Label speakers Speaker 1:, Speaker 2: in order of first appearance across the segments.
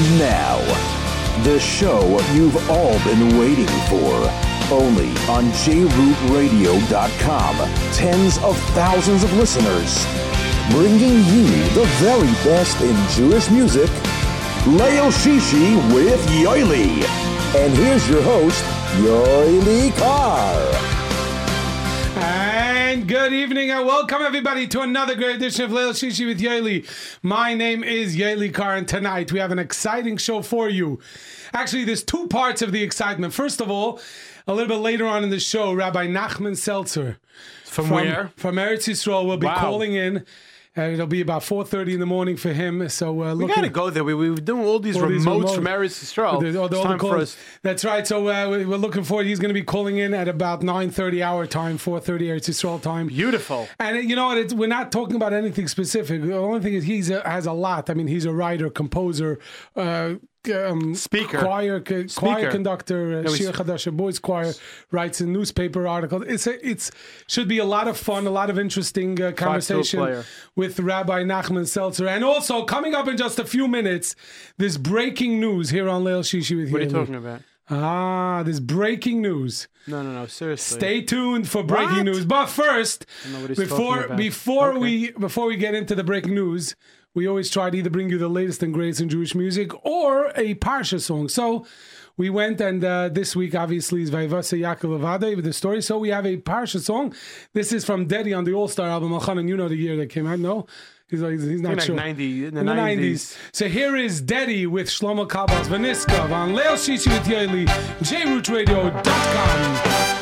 Speaker 1: And now, the show you've all been waiting for. Only on jrootradio.com. Tens of thousands of listeners. Bringing you the very best in Jewish music. Leil Shishi with Yoely. And here's your host, Yoely Kar.
Speaker 2: And good evening and welcome everybody to another great edition of Leil Shishi with Yoely. My name is Yoely Kar and tonight we have an exciting show for you. Actually, there's two parts of the excitement. First of all, a little bit later on in the show, Rabbi Nachman Seltzer
Speaker 3: From, where?
Speaker 2: From Eretz Yisrael will be
Speaker 3: Wow.
Speaker 2: calling in. Uh, it'll be about 4.30 in the morning for him. So uh,
Speaker 3: We
Speaker 2: looking-
Speaker 3: gotta go there. We, we were doing all these
Speaker 2: all these
Speaker 3: remotes
Speaker 2: remote-
Speaker 3: from Eretz Yisrael.
Speaker 2: The- all the- all
Speaker 3: time for us.
Speaker 2: That's right. So uh, we- we're looking forward. He's going to be calling in at about 9.30 hour time, 4.30 Eretz Yisrael time.
Speaker 3: Beautiful.
Speaker 2: And uh, you know what? It's, we're not talking about anything specific. The only thing is he's a, has a lot. I mean, he's a writer, composer, uh, um,
Speaker 3: Speaker.
Speaker 2: choir, choir
Speaker 3: Speaker.
Speaker 2: conductor, uh, Shir boys choir, writes a newspaper article. It's a, it's should be a lot of fun, a lot of interesting uh, conversation with Rabbi Nachman Seltzer, and also coming up in just a few minutes, this breaking news here on Leil Shishi with you.
Speaker 3: What are you talking about?
Speaker 2: Ah, this breaking news.
Speaker 3: No, no, no. Seriously.
Speaker 2: Stay tuned for breaking
Speaker 3: What?
Speaker 2: news. But first,
Speaker 3: know what he's
Speaker 2: before before
Speaker 3: Okay.
Speaker 2: we before we get into the breaking news, we always try to either bring you the latest and greatest in Jewish music or a parsha song. So we went and uh, this week obviously is Vayvasa Yaakov Avada with the story. So we have a parsha song. This is from Deddy on the All Star album. Elchanan, you know the year that came out. No, he's like he's not
Speaker 3: like
Speaker 2: sure.
Speaker 3: 90 in the
Speaker 2: in the
Speaker 3: 90s.
Speaker 2: 90s. So here is Deddy with Shlomo Carlebach's Vaniska, on Leil Shishi with Yoely, jrootradio.com.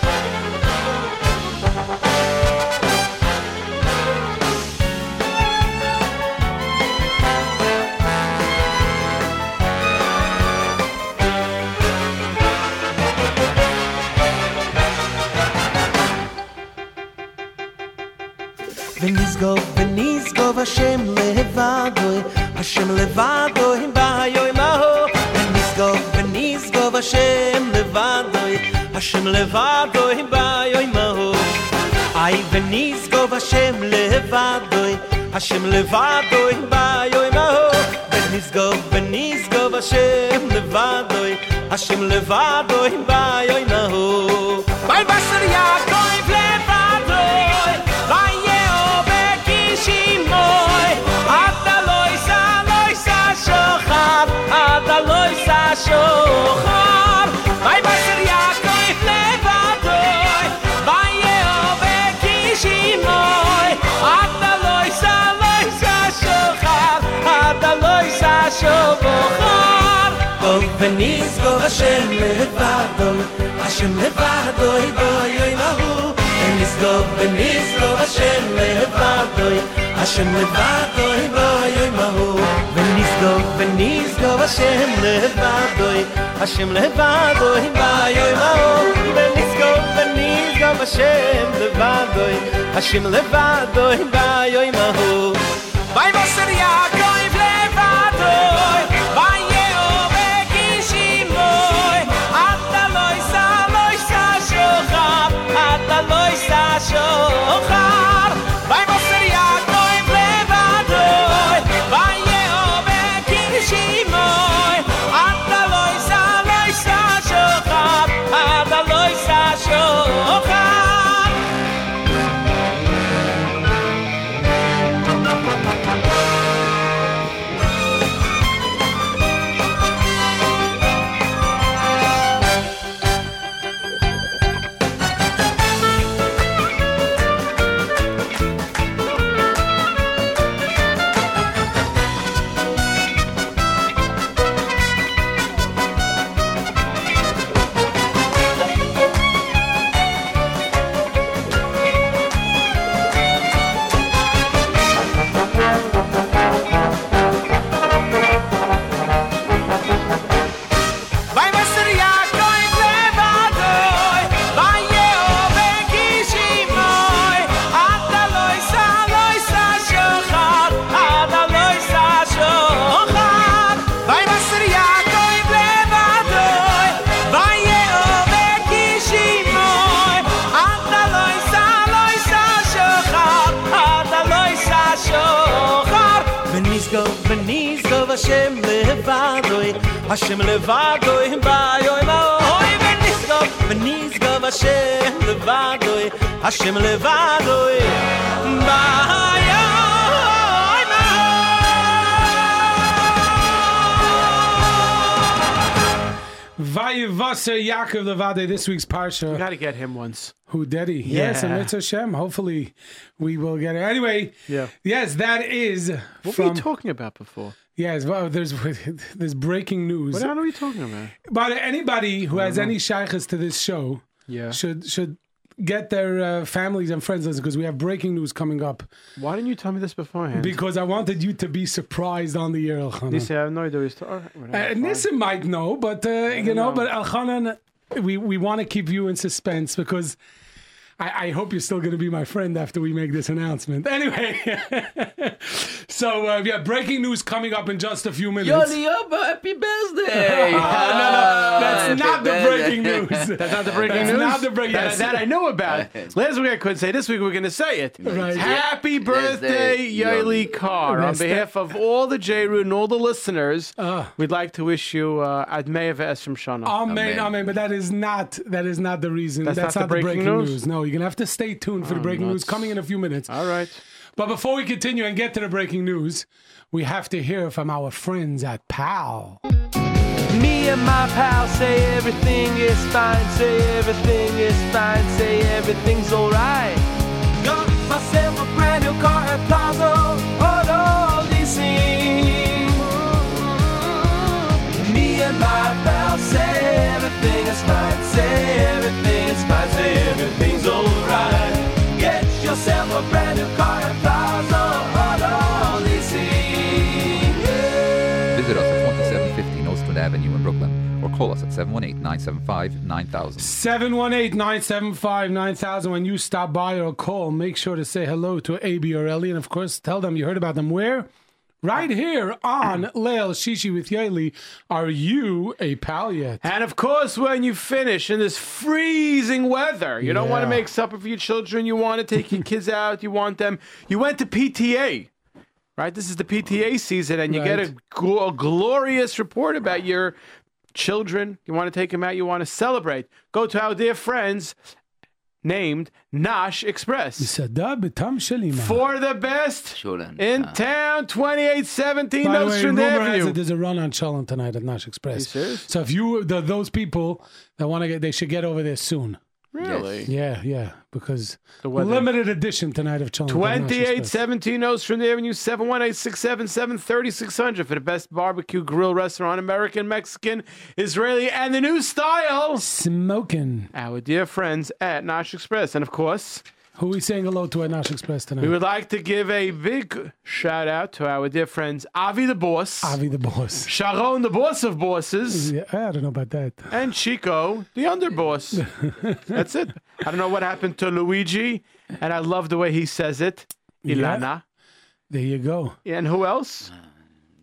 Speaker 4: ונשגוב ונשגוב השם לבדוי, השם לבדוי ביום ההוא. ונשגוב ונשגוב השם לבדוי, השם לבדוי ביום ההוא. איי ונשגוב השם לבדוי, השם לבדוי ביום ההוא. ונשגוב ונשגוב השם לבדוי, השם לבדוי ביום ההוא. נזכור השם לבדו, השם לבדו, אוי אוי מהו. ונזכור, ונזכור השם לבדו, השם לבדו, אוי אוי מהו. ונזכור, ונזכור השם לבדו, השם לבדו, אוי אוי מהו. ונזכור, ונזכור השם לבדו, השם לבדו, אוי אוי מהו. Levadoy Hashem levadoy bayoy maoy V'nisgov, v'nisgov Hashem levadoy Hashem levadoy bayoy
Speaker 2: Vayivasa Yaakov Levade, this week's
Speaker 3: We
Speaker 2: Parsha.
Speaker 3: got to get him once.
Speaker 2: Who did he? Yes, and
Speaker 3: Yeah.
Speaker 2: Mitzvah Hashem. Hopefully we will get it. Anyway,
Speaker 3: Yeah.
Speaker 2: yes, that is
Speaker 3: What
Speaker 2: from.
Speaker 3: were you talking about before?
Speaker 2: Yes, well, there's there's breaking news.
Speaker 3: What are we talking about?
Speaker 2: But anybody who has any shaykhs to this show
Speaker 3: Yeah.
Speaker 2: should should get their uh, families and friends listen because we have breaking news coming up.
Speaker 3: Why didn't you tell me this beforehand?
Speaker 2: Because I wanted you to be surprised on the air,
Speaker 3: you
Speaker 2: Elchanan.
Speaker 3: say I have no idea. what he's ta- all right, whatever,
Speaker 2: Uh. Nissim might know, but uh, you know,
Speaker 3: know.
Speaker 2: but Elchanan, we we want to keep you in suspense because. I, I hope you're still going to be my friend after we make this announcement. Anyway, so uh, yeah, breaking news coming up in just a few minutes.
Speaker 5: Yoli Yoba, happy birthday!
Speaker 2: Oh, no, no, that's not the breaking news.
Speaker 3: That's not the breaking
Speaker 2: That's
Speaker 3: news.
Speaker 2: not the break-
Speaker 3: that,
Speaker 2: yes.
Speaker 3: that I know about. Last week I couldn't say. This week we're going to say it.
Speaker 2: Right.
Speaker 3: Happy birthday,
Speaker 5: Birthday,
Speaker 3: Yoely Kar. On behalf of all the J. Root and all the listeners,
Speaker 2: Ah.
Speaker 3: we'd like to wish you uh, Admei Es from Shana.
Speaker 2: Amen, amen,
Speaker 5: Amen.
Speaker 2: But that is not that is not the reason.
Speaker 3: That's
Speaker 2: That's,
Speaker 3: not
Speaker 2: not,
Speaker 3: the
Speaker 2: the
Speaker 3: breaking
Speaker 2: breaking,
Speaker 3: news?
Speaker 2: news? No, you're gonna have to stay tuned for the oh, breaking news coming in a few minutes.
Speaker 3: all right.
Speaker 2: But before we continue and get to the breaking news, we have to hear from our friends at PAL.
Speaker 4: Me and my pal say everything is fine, say everything is fine, say everything's alright. Got myself a brand new car at Plaza, auto leasing. Me and my pal say everything is fine,
Speaker 6: call us at 718 975 9000.
Speaker 2: 718-975-9000. When you stop by or call, make sure to say hello to AB or Ellie. And of course, tell them you heard about them where? Right here on Leil Shishi with Yoely. Are you a pal yet?
Speaker 3: And of course, when you finish in this freezing weather, you don't want to
Speaker 2: Yeah.
Speaker 3: make supper for your children. You want to take your kids out. You want them. You went to PTA, right? This is the PTA season, and you get a,
Speaker 2: Right.
Speaker 3: gl- a glorious report about your children. You want to take them out. You want to celebrate. Go to our dear friends named Nash Express.
Speaker 2: Sada b'tam shalima.
Speaker 3: For the best in town, 2817
Speaker 2: By the way,
Speaker 3: Nostrand
Speaker 2: rumor has it there's a run on Cholent tonight at Nash Express. So if you the, those people that want to get, they should get over there soon.
Speaker 3: Really?
Speaker 2: Yeah, yeah, because
Speaker 3: The weather.
Speaker 2: limited edition tonight of Cholent. at Nash Express.
Speaker 3: 2817 Nostrand Avenue, 718 677 3600 for the best barbecue grill restaurant, American, Mexican, Israeli, and the new style.
Speaker 2: Smoking.
Speaker 3: Our dear friends at Nash Express. And of course,
Speaker 2: Who are we saying hello to at Nash Express tonight?
Speaker 3: we would like to give a big shout out to our dear friends Avi the Boss,
Speaker 2: Avi the boss.
Speaker 3: Sharon the Boss of Bosses,
Speaker 2: Yeah, I don't know about that.
Speaker 3: and Chico the Underboss. That's it. I don't know what happened to Luigi, and I love the way he says it. Ilana.
Speaker 2: There you go.
Speaker 3: And who else?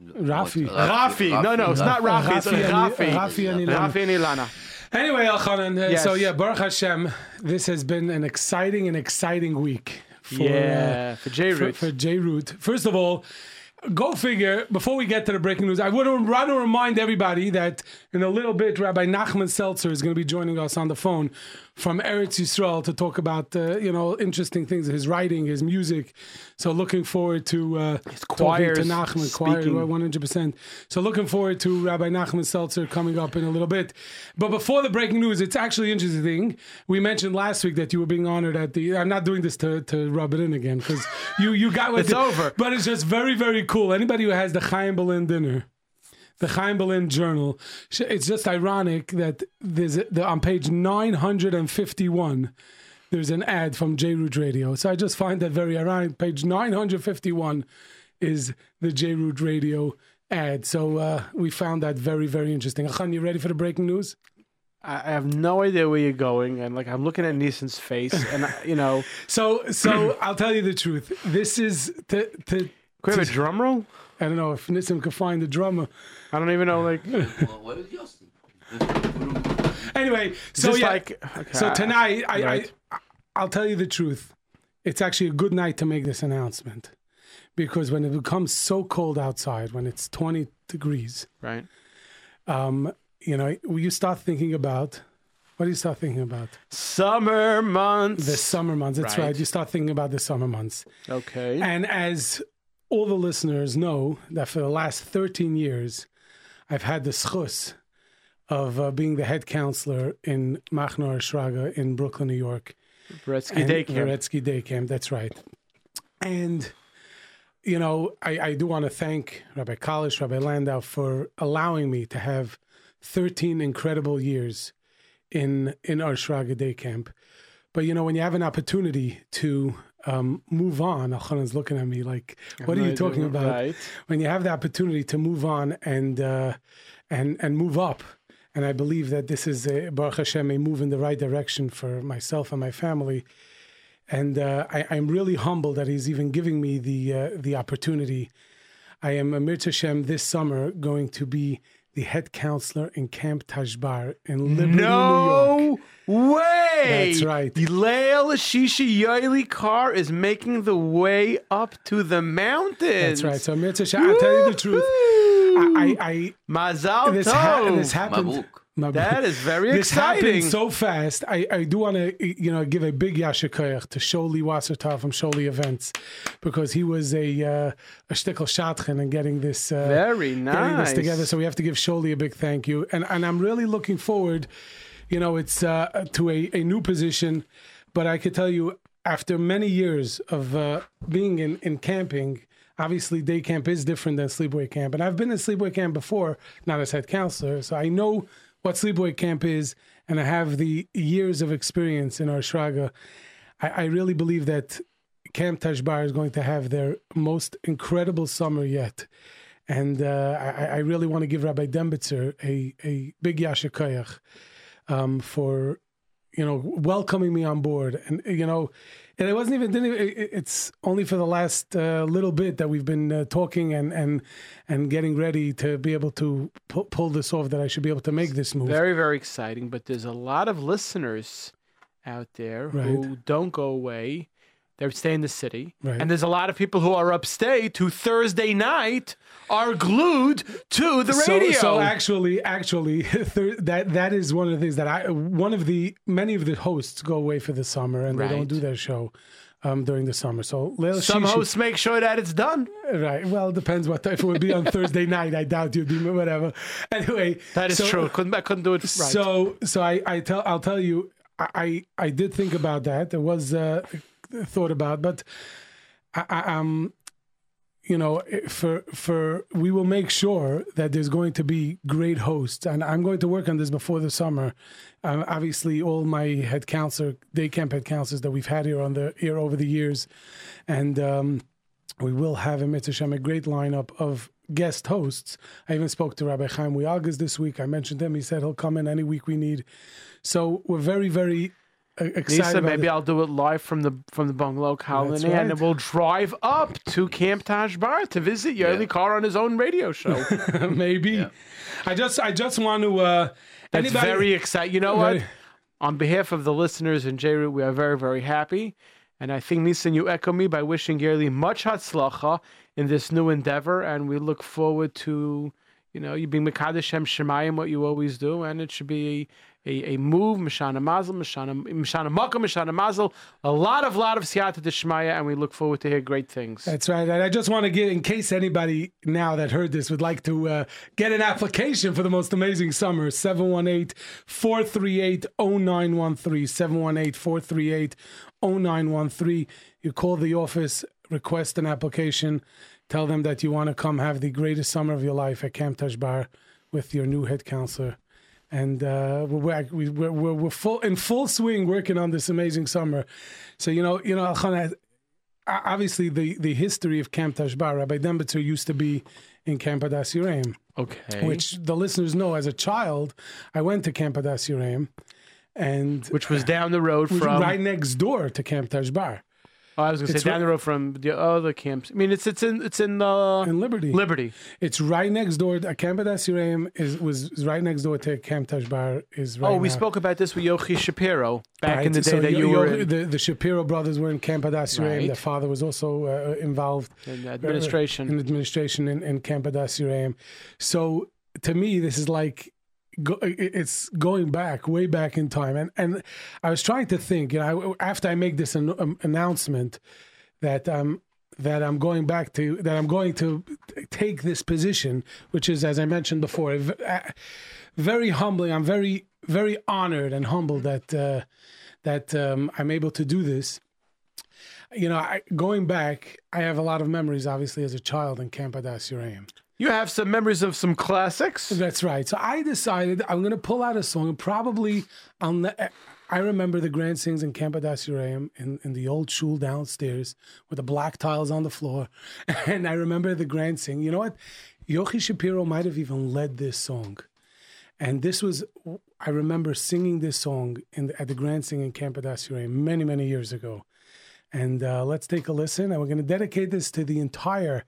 Speaker 2: Rafi.
Speaker 3: Rafi. No, no, it's not Rafi. It's
Speaker 2: Rafi and-
Speaker 3: Rafi.
Speaker 2: Rafi and Ilana.
Speaker 3: Rafi and Ilana.
Speaker 2: Anyway, Elchanan, uh,
Speaker 3: Yes.
Speaker 2: so yeah, Baruch Hashem, this has been an exciting and exciting week for,
Speaker 3: yeah, for J
Speaker 2: uh, for,
Speaker 3: Root.
Speaker 2: for J Root. First of all, go figure, before we get to the breaking news, I would want to remind everybody that in a little bit, Rabbi Nachman Seltzer is going to be joining us on the phone from Eretz Yisrael to talk about, uh, you know, interesting things, his writing, his music. So looking forward to uh, his
Speaker 3: choirs,
Speaker 2: talking to Nachman, choir,
Speaker 3: speaking.
Speaker 2: 100%. So looking forward to Rabbi Nachman Seltzer coming up in a little bit. But before the breaking news, it's actually interesting. We mentioned last week that you were being honored at the. I'm not doing this to, to rub it in again because you you got what
Speaker 3: It's
Speaker 2: the-
Speaker 3: over.
Speaker 2: But it's just very very cool. Anybody who has the Chaim Berlin dinner. The Chaim Berlin Journal. It's just ironic that there's a, the, on page 951 there's an ad from J Root Radio. So I just find that very ironic. Page 951 is the J Root Radio ad. So uh, we found that very, very interesting. Achan, you ready for the breaking news?
Speaker 3: I I have no idea where you're going, and like I'm looking at Neeson's face, and I, you know,
Speaker 2: So, so I'll tell you the truth. This is to, to
Speaker 3: can we have a drum roll?
Speaker 2: I don't know if Nissim can find the drummer.
Speaker 3: I don't even know. Like,
Speaker 5: What is yours?
Speaker 2: Anyway, so
Speaker 3: just
Speaker 2: yeah,
Speaker 3: like okay,
Speaker 2: so tonight I,
Speaker 3: right.
Speaker 2: I I'll tell you the truth. It's actually a good night to make this announcement because when it becomes so cold outside, when it's 20 degrees,
Speaker 3: Right.
Speaker 2: um, you know, you start thinking about what do you start thinking about?
Speaker 3: Summer months.
Speaker 2: The summer months. That's right.
Speaker 3: Right.
Speaker 2: You start thinking about the summer months.
Speaker 3: okay.
Speaker 2: And as all the listeners know, that for the last 13 years, I've had the schus of uh, being the head counselor in Machnor Shraga in Brooklyn, New York.
Speaker 3: Beretsky Day Camp.
Speaker 2: Day Camp, that's right. And, you know, I, I do want to thank Rabbi Kalish, Rabbi Landau for allowing me to have 13 incredible years in, in Ohr Shraga Day Camp. But, you know, when you have an opportunity to um, move on, Alchanan's looking at me like, what are you talking about?
Speaker 3: Right.
Speaker 2: when you have the opportunity to move on and uh, and and move up. And I believe that this is a Baruch Hashem a move in the right direction for myself and my family. And uh, I, I'm really humbled that he's even giving me the uh, the opportunity. I am Amir Hashem this summer going to be the head counselor in Camp Tashbar in Liberty, New York.
Speaker 3: No way.
Speaker 2: That's right.
Speaker 3: Leil Shishi Yaeli Kar is making the way up to the mountains.
Speaker 2: That's right. So Amir Hashem, I'll tell you the truth. I, I, I
Speaker 3: Mazal
Speaker 2: this, ha-
Speaker 3: tov.
Speaker 2: this happened.
Speaker 5: Mabuk.
Speaker 2: Mabuk.
Speaker 3: That is very
Speaker 2: this
Speaker 3: exciting.
Speaker 2: happened so fast. I, I do want to you know give a big yashikoyach to Sholi Wassertov from Sholi Events because he was a uh, a shtickle shatchen and getting this uh,
Speaker 3: Very
Speaker 2: getting this
Speaker 3: nice.
Speaker 2: together. So we have to give Sholi a big thank you, and and I'm really looking forward. You know, it's uh, to a, a new position, but I could tell you after many years of uh, being in in camping. Obviously, day camp is different than sleepaway camp, and I've been in sleepaway camp before, not as head counselor, so I know what sleepaway camp is, and I have the years of experience in Ohr Shraga. I, I really believe that Camp Tashbar is going to have their most incredible summer yet. And uh, I, I really want to give Rabbi Dembitzer a, a big yashikoyach um, for, you know, welcoming me on board. And, you know, and it wasn't even, didn't even it- it's only for the last uh, little bit that we've been uh, talking and, and, and getting ready to be able to pu- pull this off, that I should be able to make this move.
Speaker 3: Very, very exciting. But there's a lot of listeners out there who don't go away. They stay in the city.
Speaker 2: Right.
Speaker 3: And there's a lot of people who are upstate who Thursday night are glued to the radio.
Speaker 2: So, so actually, actually, that that is one of the things that I one of the many of the hosts go away for the summer and they don't do their show um, during the summer. So Leil
Speaker 3: Some hosts make sure that it's done.
Speaker 2: right? Well, it depends what if it would be on Thursday night. I doubt you'd be whatever. Anyway,
Speaker 3: That is
Speaker 2: so-
Speaker 3: true. Couldn't I couldn't do it right.
Speaker 2: So, so I, I tell, I'll tell you, I, I, I did think about that. There was uh, thought about, but I, I, um, you know, for for we will make sure that there's going to be great hosts, and I'm going to work on this before the summer. Um, obviously, all my head counselor, day camp head counselors that we've had here on the here over the years, and um, we will have a Mitzvah a great lineup of guest hosts. I even spoke to Rabbi Chaim Wialgas this week. I mentioned him. He said he'll come in any week we need. So we're very, very excited.
Speaker 3: Lisa, maybe
Speaker 2: it.
Speaker 3: I'll do it live from the from the bungalow colony, and
Speaker 2: right.
Speaker 3: then we'll drive up to Camp Tashbar to visit Yoeli Kar on his own radio show.
Speaker 2: maybe. I just, I just want to. Uh,
Speaker 3: That's
Speaker 2: anybody-
Speaker 3: very exciting. You know what? On behalf of the listeners in J-Root, we are very, very happy. And I think, Nisan, you echo me by wishing Yerli much hatzlacha in this new endeavor. And we look forward to, you know, you being Mekadesh Shem Shemayim, what you always do. And it should be a, a move, Mishana Mazel, Mishana, Mishana Makkah, Mishana Mazel, a lot of, lot of Siyata Deshmaya. And we look forward to hear great things.
Speaker 2: That's right. And I just want to get, in case anybody now that heard this would like to uh, get an application for the most amazing summer, 718 438 0913. 718 438 0913. You call the office, request an application, tell them that you want to come have the greatest summer of your life at Camp Tashbar with your new head counselor. And uh, we're, we're, we're, we're full in full swing working on this amazing summer. So, you know, you know, obviously the, the history of Camp Tashbar, Rabbi Dembitzer used to be in Camp Adas Yiraim,
Speaker 3: Okay.
Speaker 2: which the listeners know as a child, I went to Camp Adas Yiraim and
Speaker 3: Which was down the road from.
Speaker 2: right next door to Camp Tashbar.
Speaker 3: Oh, I was going to say down the road from the other camps. I mean, it's it's in it's in uh,
Speaker 2: in Liberty.
Speaker 3: Liberty.
Speaker 2: It's right next door. Uh, Camp Adasiraim is was is right next door to Camp Tashbar. Is right
Speaker 3: oh, we
Speaker 2: now.
Speaker 3: spoke about this with Yochi Shapiro back
Speaker 2: Right,
Speaker 3: in the day
Speaker 2: so
Speaker 3: that
Speaker 2: yo-
Speaker 3: you
Speaker 2: yo-
Speaker 3: were in,
Speaker 2: the, the Shapiro brothers were in Camp at Adasiraim.
Speaker 3: Right.
Speaker 2: Their father was also uh, involved
Speaker 3: in administration.
Speaker 2: in administration in, in Camp Adasiraim. So to me, this is like go, it's going back, way back in time. And and I was trying to think, you know, after I make this an, um, announcement that um that I'm going back to that I'm going to take this position, which is as I mentioned before, uh, very humbling. I'm very very honored and humbled that uh, that um, I'm able to do this you know, I, going back, I have a lot of memories, obviously, as a child in Camp Adas Uraim.
Speaker 3: You have some memories of some classics.
Speaker 2: That's right. So I decided I'm going to pull out a song. Probably, I'll I remember the grand sings in Camp Adas Uraim in, in the old shul downstairs with the black tiles on the floor. And I remember the grand sing. You know what? Yochi Shapiro might have even led this song. And this was, I remember singing this song in the, at the grand sing in Camp Adas Uraim many, many years ago. And uh, let's take a listen. And we're going to dedicate this to the entire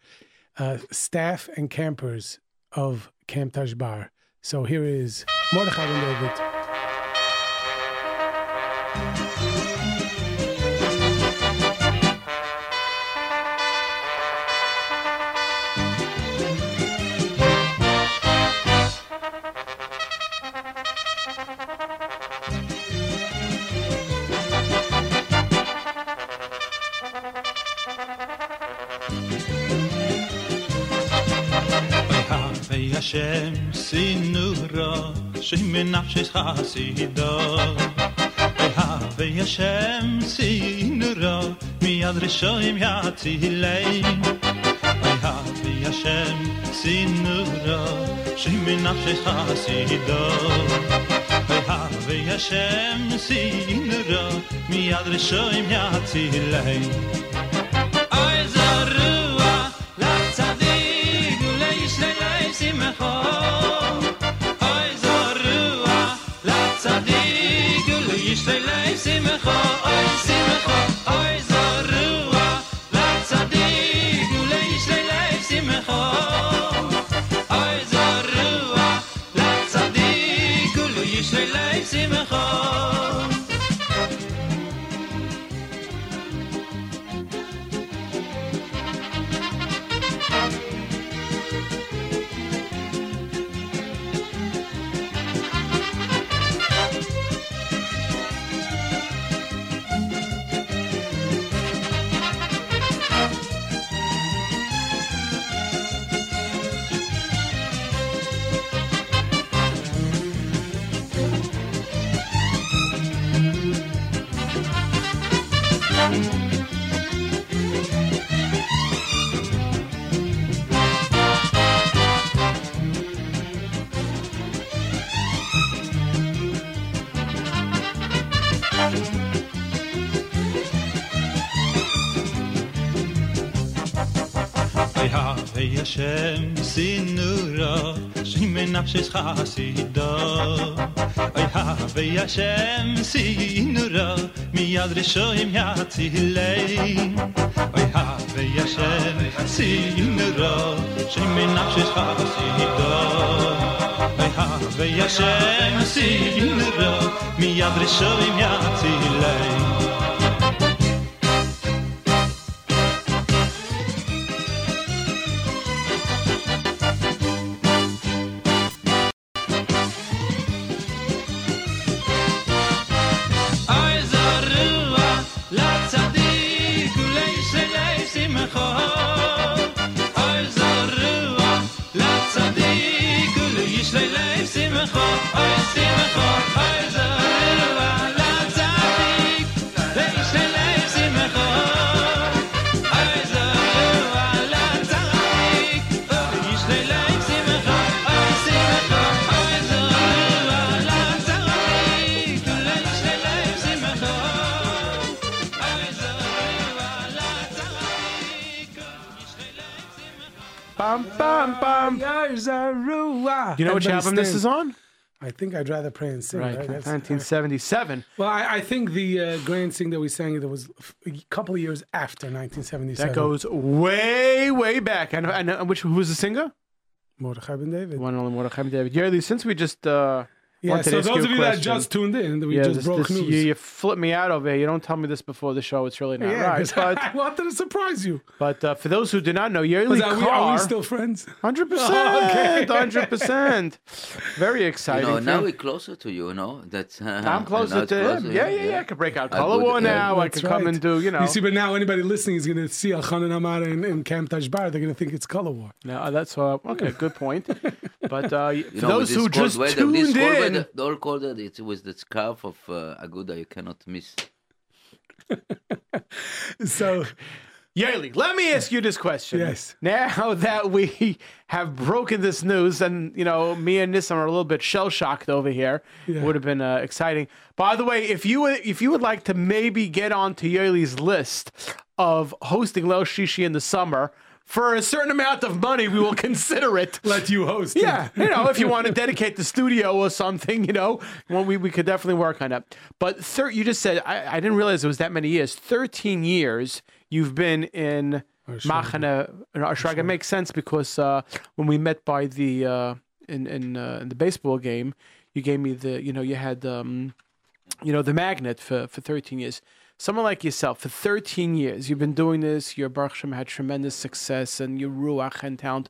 Speaker 2: uh, staff and campers of Camp Tashbar. So here is Mordechai Ben
Speaker 7: Hashem sinura shim nafsh chasido Ve Hashem sinura mi adreshoim yatzilei Ve Hashem sinura shim nafsh chasido Ve Hashem sinura mi adreshoim yatzilei Ve Hashem sinura leilay Hashem sinura shimen nafshes chasido ay have Hashem sinura mi adreshoim yatzilei ay have Hashem sinura shimen nafshes chasido ay have Hashem sinura mi adreshoim yatzilei
Speaker 3: ay ha
Speaker 2: ve think I'd rather pray and sing.
Speaker 3: Right,
Speaker 2: Right. That's-
Speaker 3: 1977.
Speaker 2: well, I, I think the uh, grand sing that we sang that was a couple of years after 1977.
Speaker 3: That goes way, way back. And, and, and which who was the singer?
Speaker 2: Mordechai ben David.
Speaker 3: One only Mordechai ben David. Yearly, since we just uh,
Speaker 2: Yeah, so those of
Speaker 3: a
Speaker 2: you that just tuned in, we
Speaker 3: yeah,
Speaker 2: just
Speaker 3: this-
Speaker 2: broke
Speaker 3: this-
Speaker 2: news.
Speaker 3: You, you flip me out over here. You don't tell me this before the show. It's really not
Speaker 2: yeah,
Speaker 3: right.
Speaker 2: 'cause
Speaker 3: But
Speaker 2: I wanted to surprise you.
Speaker 3: but uh, for those who do not know, Yearly
Speaker 2: Was that, are, we, are we still friends?
Speaker 3: hundred
Speaker 2: Okay.
Speaker 3: percent, hundred percent. Very
Speaker 5: You
Speaker 3: exciting.
Speaker 5: know, now we're closer to you, you know. That's, uh,
Speaker 3: I'm closer
Speaker 5: now it's
Speaker 3: to him.
Speaker 5: closer,
Speaker 3: Yeah, yeah, yeah. I could break out color
Speaker 5: would-
Speaker 3: war
Speaker 5: yeah,
Speaker 3: now. I
Speaker 2: That's
Speaker 3: could come
Speaker 2: right.
Speaker 3: and do, you know.
Speaker 2: You see, but now anybody listening is going to see Elchanan Amara in, in Camp Tashbar. They're going to think it's color war.
Speaker 3: No, that's uh, okay. Good point. But uh, for
Speaker 5: know,
Speaker 3: those
Speaker 5: with
Speaker 3: who just
Speaker 5: weather,
Speaker 3: tuned
Speaker 5: this cold
Speaker 3: in,
Speaker 5: weather, the whole cold weather, it's with the scarf of uh, Aguda, you cannot miss.
Speaker 2: So,
Speaker 3: Yoely, let me ask you this question.
Speaker 2: Yes.
Speaker 3: Now that we have broken this news, and you know, me and Nissan are a little bit shell shocked over here.
Speaker 2: Yeah.
Speaker 3: Would have been uh, exciting. By the way, if you would, if you would like to maybe get onto Yoely's list of hosting Leil Shishi in the summer for a certain amount of money, we will consider it.
Speaker 2: let you host. it.
Speaker 3: Yeah, you know, if you want to dedicate the studio or something, you know, well, we, we could definitely work on that. But thir- you just said, I, I didn't realize it was that many years. 13 years you've been in Machane Ashraga. It makes sense because uh, when we met by the, uh, in, in, uh, in the baseball game, you gave me the, you know, you had, um, you know, the magnet for, for 13 years. Someone like yourself, for 13 years, you've been doing this. Your Baruch Hashem had tremendous success and your Ruach and talent.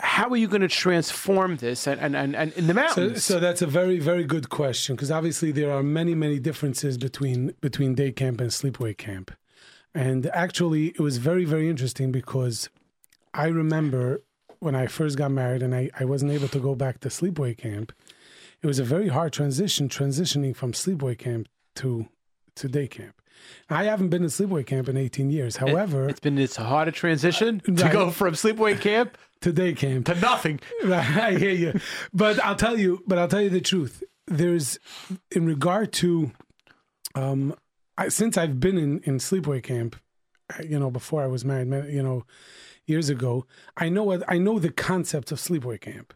Speaker 3: How are you going to transform this and, and, and, and in the
Speaker 2: So,
Speaker 3: mountains?
Speaker 2: so that's a very, very good question because obviously there are many, many differences between between day camp and sleepaway camp, and actually it was very, very interesting because I remember when I first got married and I, I wasn't able to go back to sleepaway camp. It was a very hard transition transitioning from sleepaway camp to to day camp. I haven't been in sleepaway camp in 18 years. However,
Speaker 3: it's been it's a harder transition to
Speaker 2: right.
Speaker 3: go from sleepaway camp
Speaker 2: to day camp
Speaker 3: to nothing.
Speaker 2: Right, I hear you. But I'll tell you, but I'll tell you the truth. There's in regard to um I, since I've been in in sleepaway camp, uh, you know, before I was married, you know, years ago, I know what I know the concept of sleepaway camp.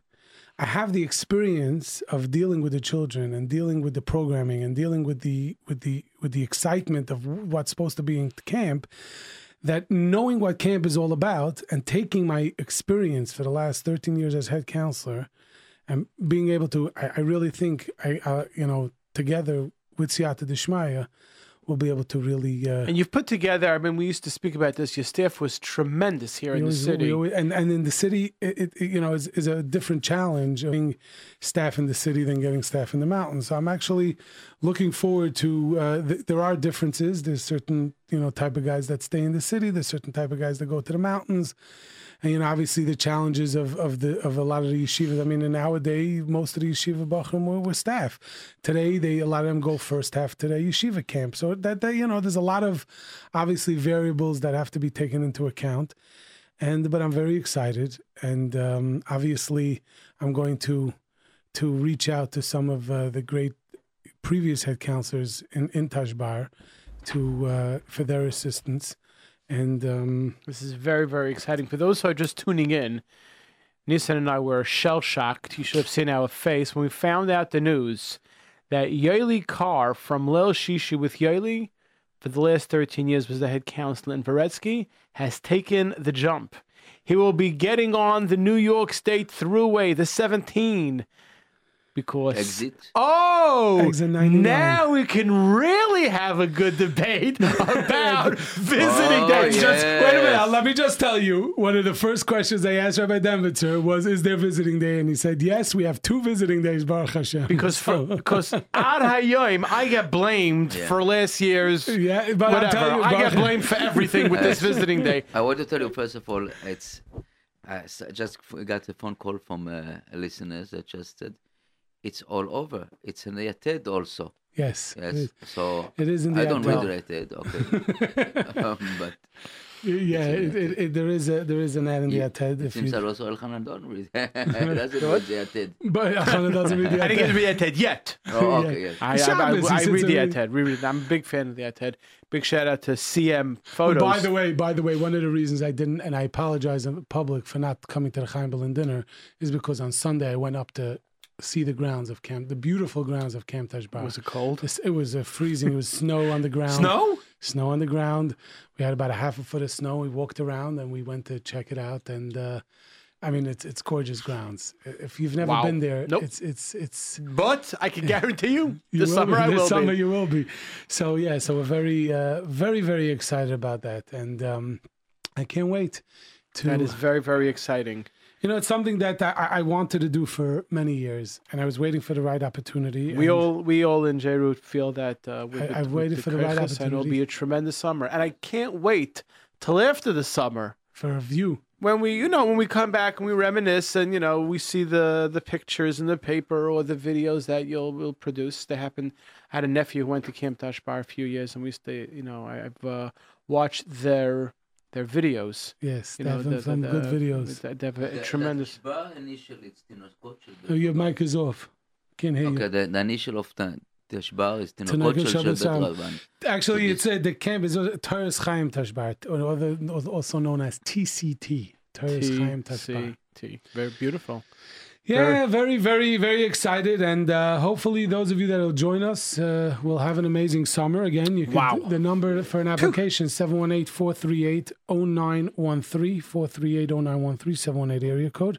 Speaker 2: I have the experience of dealing with the children and dealing with the programming and dealing with the with the with the excitement of what's supposed to be in camp that knowing what camp is all about and taking my experience for the last 13 years as head counselor and being able to i, I really think i uh, you know together with Siyata Dishmaya, we'll be able to really uh,
Speaker 3: And you've put together. I mean, we used to speak about this. Your staff was tremendous here in
Speaker 2: We
Speaker 3: the city.
Speaker 2: always- and and in the city, it, it you know is, is a different challenge of being staff in the city than getting staff in the mountains. So I'm actually looking forward to. Uh, th- there are differences. There's certain you know type of guys that stay in the city. There's certain type of guys that go to the mountains. And you know, obviously, the challenges of, of the of a lot of the yeshivas. I mean, day, most of the yeshiva bachrim were, were staff. Today, they a lot of them go first half to yeshiva camp. So that, that you know, there's a lot of obviously variables that have to be taken into account and but I'm very excited, and um, obviously I'm going to to reach out to some of uh, the great previous head counselors in in Tashbar to uh, for their assistance, and um,
Speaker 3: This is very, very exciting. For those who are just tuning in, Nissan and I were shell shocked. You should have seen our face when we found out the news that Yoely Kar from Leil Shishi with Yoely for the last 13 years was the head counselor in Varetsky, has taken the jump. He will be getting on the New York State Thruway, the 17, because
Speaker 5: Exit.
Speaker 3: Oh,
Speaker 2: Exit
Speaker 3: now we can really have a good debate about visiting
Speaker 5: Oh,
Speaker 3: that.
Speaker 2: It's
Speaker 5: yeah.
Speaker 2: just wait a minute. Let me just tell you. One of the first questions I asked Rabbi Dembitzer was, "Is there visiting day?" And he said, "Yes, we have two visiting days, Baruch Hashem."
Speaker 3: Because for, because Ad Hayom, I get blamed
Speaker 5: Yeah.
Speaker 3: for last year's
Speaker 2: yeah, but I'll
Speaker 3: whatever.
Speaker 2: tell you,
Speaker 3: I get blamed for everything with this visiting day.
Speaker 5: I want to tell you first of all, it's I just got a phone call from uh, a listener that just said it's all over. It's in the Yated also.
Speaker 2: Yes,
Speaker 5: Yes,
Speaker 2: is.
Speaker 5: so
Speaker 2: It is in
Speaker 5: I don't
Speaker 2: Yated.
Speaker 5: read it. Okay, um, but
Speaker 2: Yeah, it, it, it, there is a there is an ad in the
Speaker 5: Yeah,
Speaker 2: Yated.
Speaker 5: it
Speaker 2: If
Speaker 5: seems
Speaker 2: you,
Speaker 5: that also Elchanan don't read. Doesn't read the Yated.
Speaker 2: but Elchanan doesn't read the
Speaker 3: I didn't get to read the Yated yet.
Speaker 5: Oh, okay, yes.
Speaker 3: I, I,
Speaker 2: Shabbos,
Speaker 3: I, I read the
Speaker 2: and
Speaker 3: Yated. Reread. I'm a big fan of the Yated. Big shout out to CM
Speaker 2: But
Speaker 3: Photos.
Speaker 2: by the way, by the way, one of the reasons I didn't, and I apologize in public for not coming to the Chaim Berlin dinner, is because on Sunday I went up to see the grounds of Camp, the beautiful grounds of Camp Tashbar.
Speaker 3: Was it cold?
Speaker 2: It was uh, freezing. It was snow on the ground.
Speaker 3: Snow?
Speaker 2: Snow on the ground. We had about a half a foot of snow. We walked around and we went to check it out. And uh, I mean, it's it's gorgeous grounds. If you've never
Speaker 3: Wow.
Speaker 2: been there,
Speaker 3: Nope.
Speaker 2: it's it's it's
Speaker 3: But I can guarantee you,
Speaker 2: you
Speaker 3: this summer
Speaker 2: be.
Speaker 3: I
Speaker 2: this
Speaker 3: will
Speaker 2: summer
Speaker 3: be.
Speaker 2: you will be. So yeah, so we're very uh, very very excited about that, and um, I can't wait to.
Speaker 3: That is very, very exciting.
Speaker 2: You know, it's something that I, I wanted to do for many years, and I was waiting for the right opportunity.
Speaker 3: We all, we all in J-Root feel that uh, with
Speaker 2: I-
Speaker 3: the,
Speaker 2: I've waited for the right
Speaker 3: opportunity. and it'll be a tremendous summer. And I can't wait till after the summer
Speaker 2: for a view.
Speaker 3: when we, you know, when we come back and we reminisce, and you know, we see the the pictures in the paper or the videos that you'll will produce. They happen. I had a nephew who went to Camp Tashbar a few years, and we stay. You know, I, I've uh, watched their their videos.
Speaker 2: Yes,
Speaker 3: You
Speaker 2: they
Speaker 3: know,
Speaker 2: have
Speaker 3: the, the,
Speaker 2: some good
Speaker 3: the-
Speaker 2: videos.
Speaker 3: They, they have a
Speaker 5: The- the
Speaker 3: tremendous.
Speaker 5: Tishba initially, it's Tinoskot shel
Speaker 2: Oh, your mic is off. Can't hear
Speaker 5: Okay,
Speaker 2: you.
Speaker 5: the, the initial of the Tishbar is
Speaker 2: Tinogot
Speaker 5: Tinokot
Speaker 2: shel
Speaker 5: shel
Speaker 2: Actually, it's uh, the camp is uh, Torres Chaim Tashbar, or other, also known as TCT. Torres Chaim Tashbar.
Speaker 3: T. Very beautiful.
Speaker 2: Yeah, very, very, very excited, and uh, hopefully those of you that will join us uh, will have an amazing summer. Again, you can
Speaker 3: Wow.
Speaker 2: the number for an application 718-438-0913, 438-0913, 718 area code.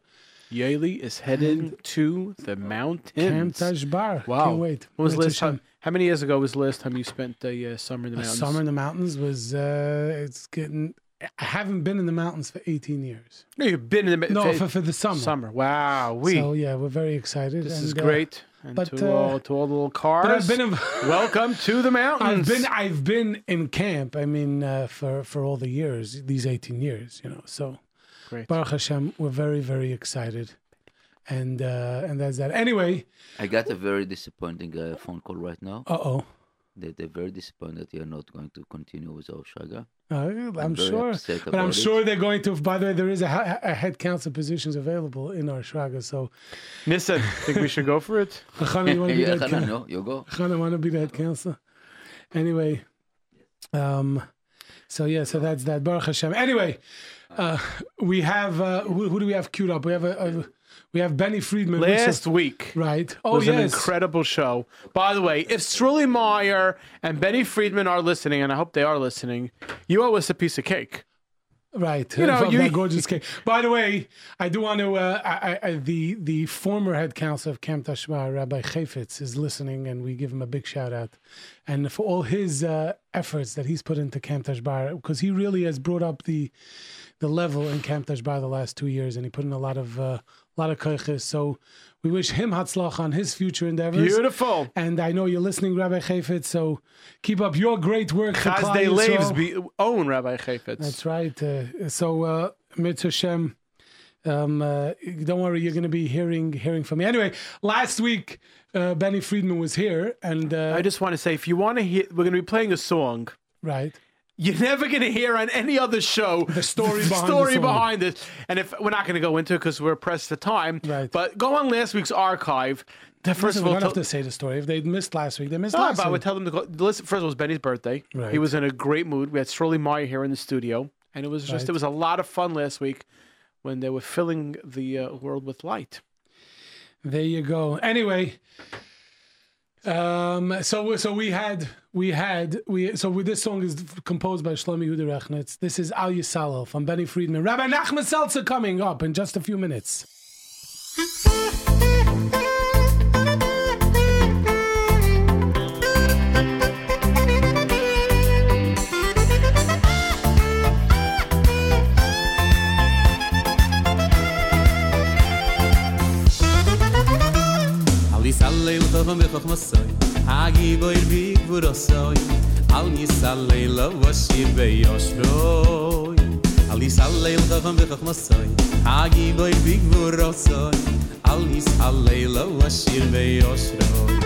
Speaker 3: Yoely is heading to the
Speaker 2: Camp
Speaker 3: mountains.
Speaker 2: Tashbar.
Speaker 3: Wow.
Speaker 2: Can't wait.
Speaker 3: When was last time? How many years ago was the last time you spent a uh, summer in the
Speaker 2: A
Speaker 3: mountains?
Speaker 2: summer in the mountains was uh, it's getting. I haven't been in the mountains for 18 years.
Speaker 3: No, you've been in the
Speaker 2: No,
Speaker 3: fa-
Speaker 2: for, for the summer.
Speaker 3: summer. Wow, we.
Speaker 2: So yeah, we're very excited.
Speaker 3: this
Speaker 2: and,
Speaker 3: is
Speaker 2: uh,
Speaker 3: great. And
Speaker 2: but,
Speaker 3: to
Speaker 2: uh,
Speaker 3: all to all the little cars.
Speaker 2: but I've been. in-
Speaker 3: Welcome to the mountains.
Speaker 2: I've
Speaker 3: mountains.
Speaker 2: been I've been in camp. I mean, uh, for for all the years, these eighteen years, you know. So,
Speaker 3: Great.
Speaker 2: Baruch Hashem, we're very very excited, and uh, and that's that. Anyway,
Speaker 5: I got a very disappointing uh, phone call right now.
Speaker 2: uh oh,
Speaker 5: They, they're very disappointed that you're not going to continue with our Shaga.
Speaker 2: uh, I'm
Speaker 5: very
Speaker 2: sure, but I'm
Speaker 5: it.
Speaker 2: sure they're going to. By the way, there is a, a head council positions available in Ohr Shraga. So,
Speaker 3: Nissen, think we should go for it?
Speaker 2: Chana, you want to be
Speaker 5: yeah,
Speaker 2: that?
Speaker 5: Hanan,
Speaker 2: coun-
Speaker 5: no, you go.
Speaker 2: Chana want to be that counselor. Anyway, um, so yeah, so that's that. Baruch Hashem. Anyway, uh, we have uh, who, who do we have queued up? We have a, a we have Benny Friedman.
Speaker 3: Last week
Speaker 2: right? Oh
Speaker 3: was an incredible show. By the way, if Strully Meyer and Benny Friedman are listening, and I hope they are listening, you owe us a piece of cake.
Speaker 2: right?
Speaker 3: You know, you-
Speaker 2: that gorgeous cake. By the way, I do want to. Uh, I, I, the the former head counsel of Camp Tashma, Rabbi Chayfetz, is listening, and we give him a big shout out, and for all his uh, efforts that he's put into Camp Tashbar, because he really has brought up the the level in Camp Tashbar the last two years, and he put in a lot of uh, lot of koiches. So we wish him hatzlach on his future endeavors.
Speaker 3: Beautiful.
Speaker 2: And I know you're listening, Rabbi Chayfetz. So keep up your great work. Klal
Speaker 3: they lives be own Rabbi Chayfetz.
Speaker 2: That's right. Uh, so, uh, Mitzvah um, uh, don't worry, you're going to be hearing hearing from me. Anyway, last week, uh, Benny Friedman was here, and uh,
Speaker 3: I just want to say, if you want to hear, we're going to be playing a song.
Speaker 2: right.
Speaker 3: You're never going to hear on any other show the
Speaker 2: story behind
Speaker 3: story behind it. And if we're not going to go into it because we're pressed for time,
Speaker 2: Right.
Speaker 3: but go on last week's archive. The first
Speaker 2: Listen,
Speaker 3: of
Speaker 2: we
Speaker 3: all,
Speaker 2: don't have to say the story. If they missed last week, they missed
Speaker 3: No,
Speaker 2: last
Speaker 3: but I would tell them to go. Listen, first of all, it was Benny's birthday.
Speaker 2: Right.
Speaker 3: He was in a great mood. We had Shirley Meyer here in the studio, and it was just
Speaker 2: Right.
Speaker 3: it was a lot of fun last week when they were filling the uh, world with light.
Speaker 2: There you go. Anyway, um, so so we had we had we so we, this song is composed by Shlomo Yehuda Rechnitz. This is Al Yisrael from Benny Friedman. Rabbi Nachman Seltzer coming up in just a few minutes.
Speaker 8: leil tov me khokh masoy hagi boy vik vurosoy al ni sal leil vas ir be yoshroy al ni sal leil tov me khokh masoy hagi boy vik vurosoy al
Speaker 9: ni sal leil vas ir be yoshroy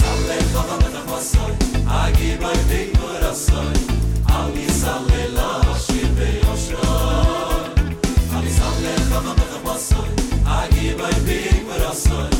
Speaker 9: sal leil tov me khokh masoy hagi boy vik vurosoy al ni sal leil vas ir be yoshroy al ni sal leil tov me khokh masoy hagi boy vik
Speaker 8: vurosoy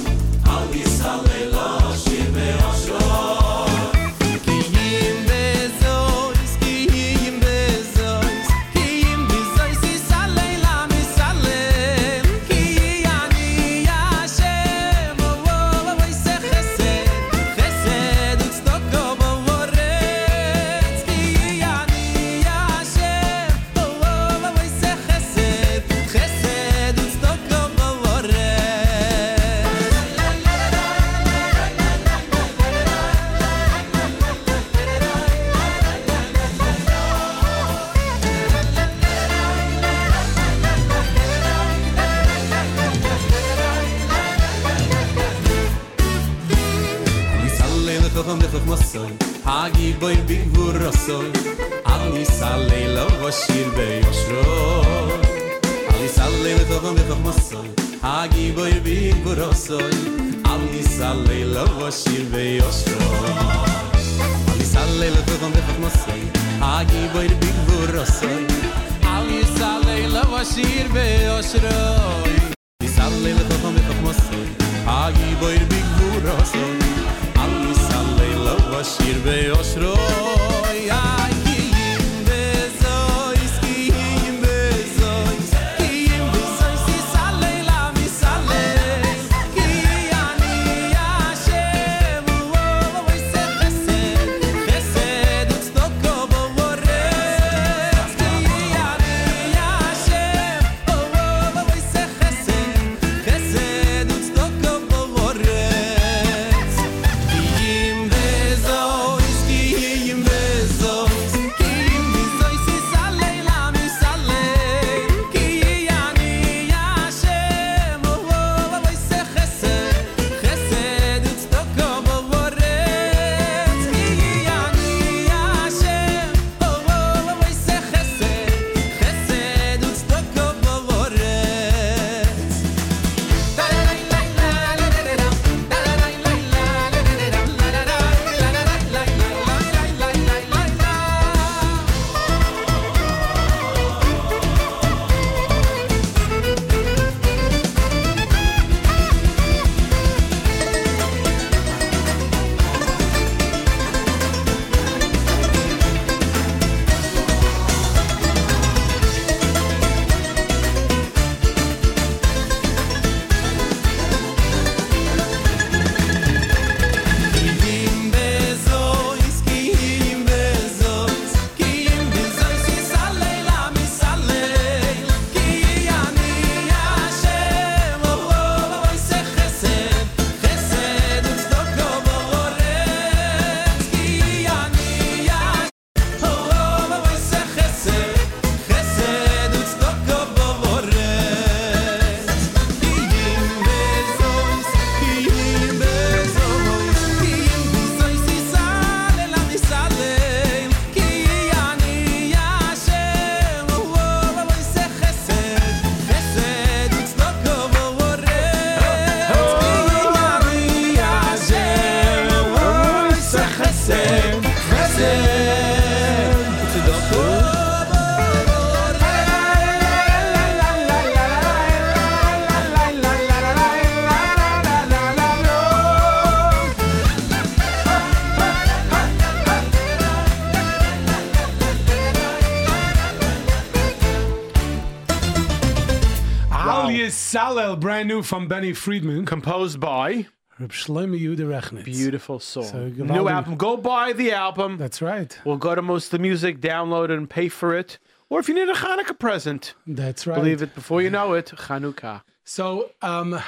Speaker 8: Yisrael, brand new from Benny Friedman.
Speaker 3: Composed by
Speaker 8: Reb Shlomo Yehuda
Speaker 3: beautiful song.
Speaker 8: So,
Speaker 3: New album. Go buy the album.
Speaker 8: That's right.
Speaker 3: We'll go to most of the music, download it, and pay for it. Or if you need a Hanukkah present,
Speaker 8: That's right.
Speaker 3: believe it before you know it, Chanukah.
Speaker 8: So, um,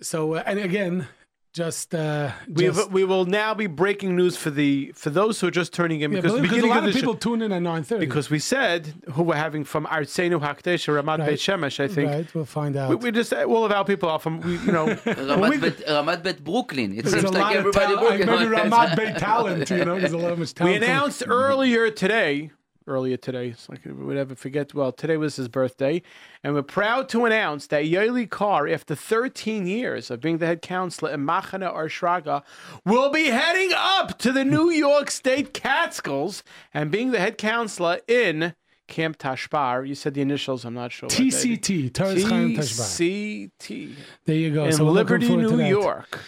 Speaker 8: so uh, and again, just uh,
Speaker 3: We,
Speaker 8: just,
Speaker 3: we will now be breaking news for the for those who are just turning in
Speaker 8: yeah,
Speaker 3: because
Speaker 8: because, a lot
Speaker 3: of
Speaker 8: of people
Speaker 3: show,
Speaker 8: tune in at nine thirty.
Speaker 3: because we said who we're having from Artsenu Hakdesh or Ramat
Speaker 8: Right.
Speaker 3: Beit Shemesh, I think.
Speaker 8: right, we'll find out.
Speaker 3: We, we just we'll have our people off from we, you know
Speaker 5: Ramat Bet, Ramat Bet Brooklyn. It seems like everybody
Speaker 8: talent.
Speaker 5: Brooklyn.
Speaker 8: Maybe Ramat Beit talent. You know, there's a lot of much
Speaker 3: we announced earlier today. Earlier today, it's like we would ever forget. Well, today was his birthday, and we're proud to announce that Yoely Kar, after 13 years of being the head counselor in Machana Ohr Shraga, will be heading up to the New York State Catskills and being the head counselor in Camp Tashbar. You said the initials. I'm not sure.
Speaker 8: TCT, Tashbar.
Speaker 3: TCT
Speaker 8: There you go.
Speaker 3: in
Speaker 8: so
Speaker 3: Liberty, New. York.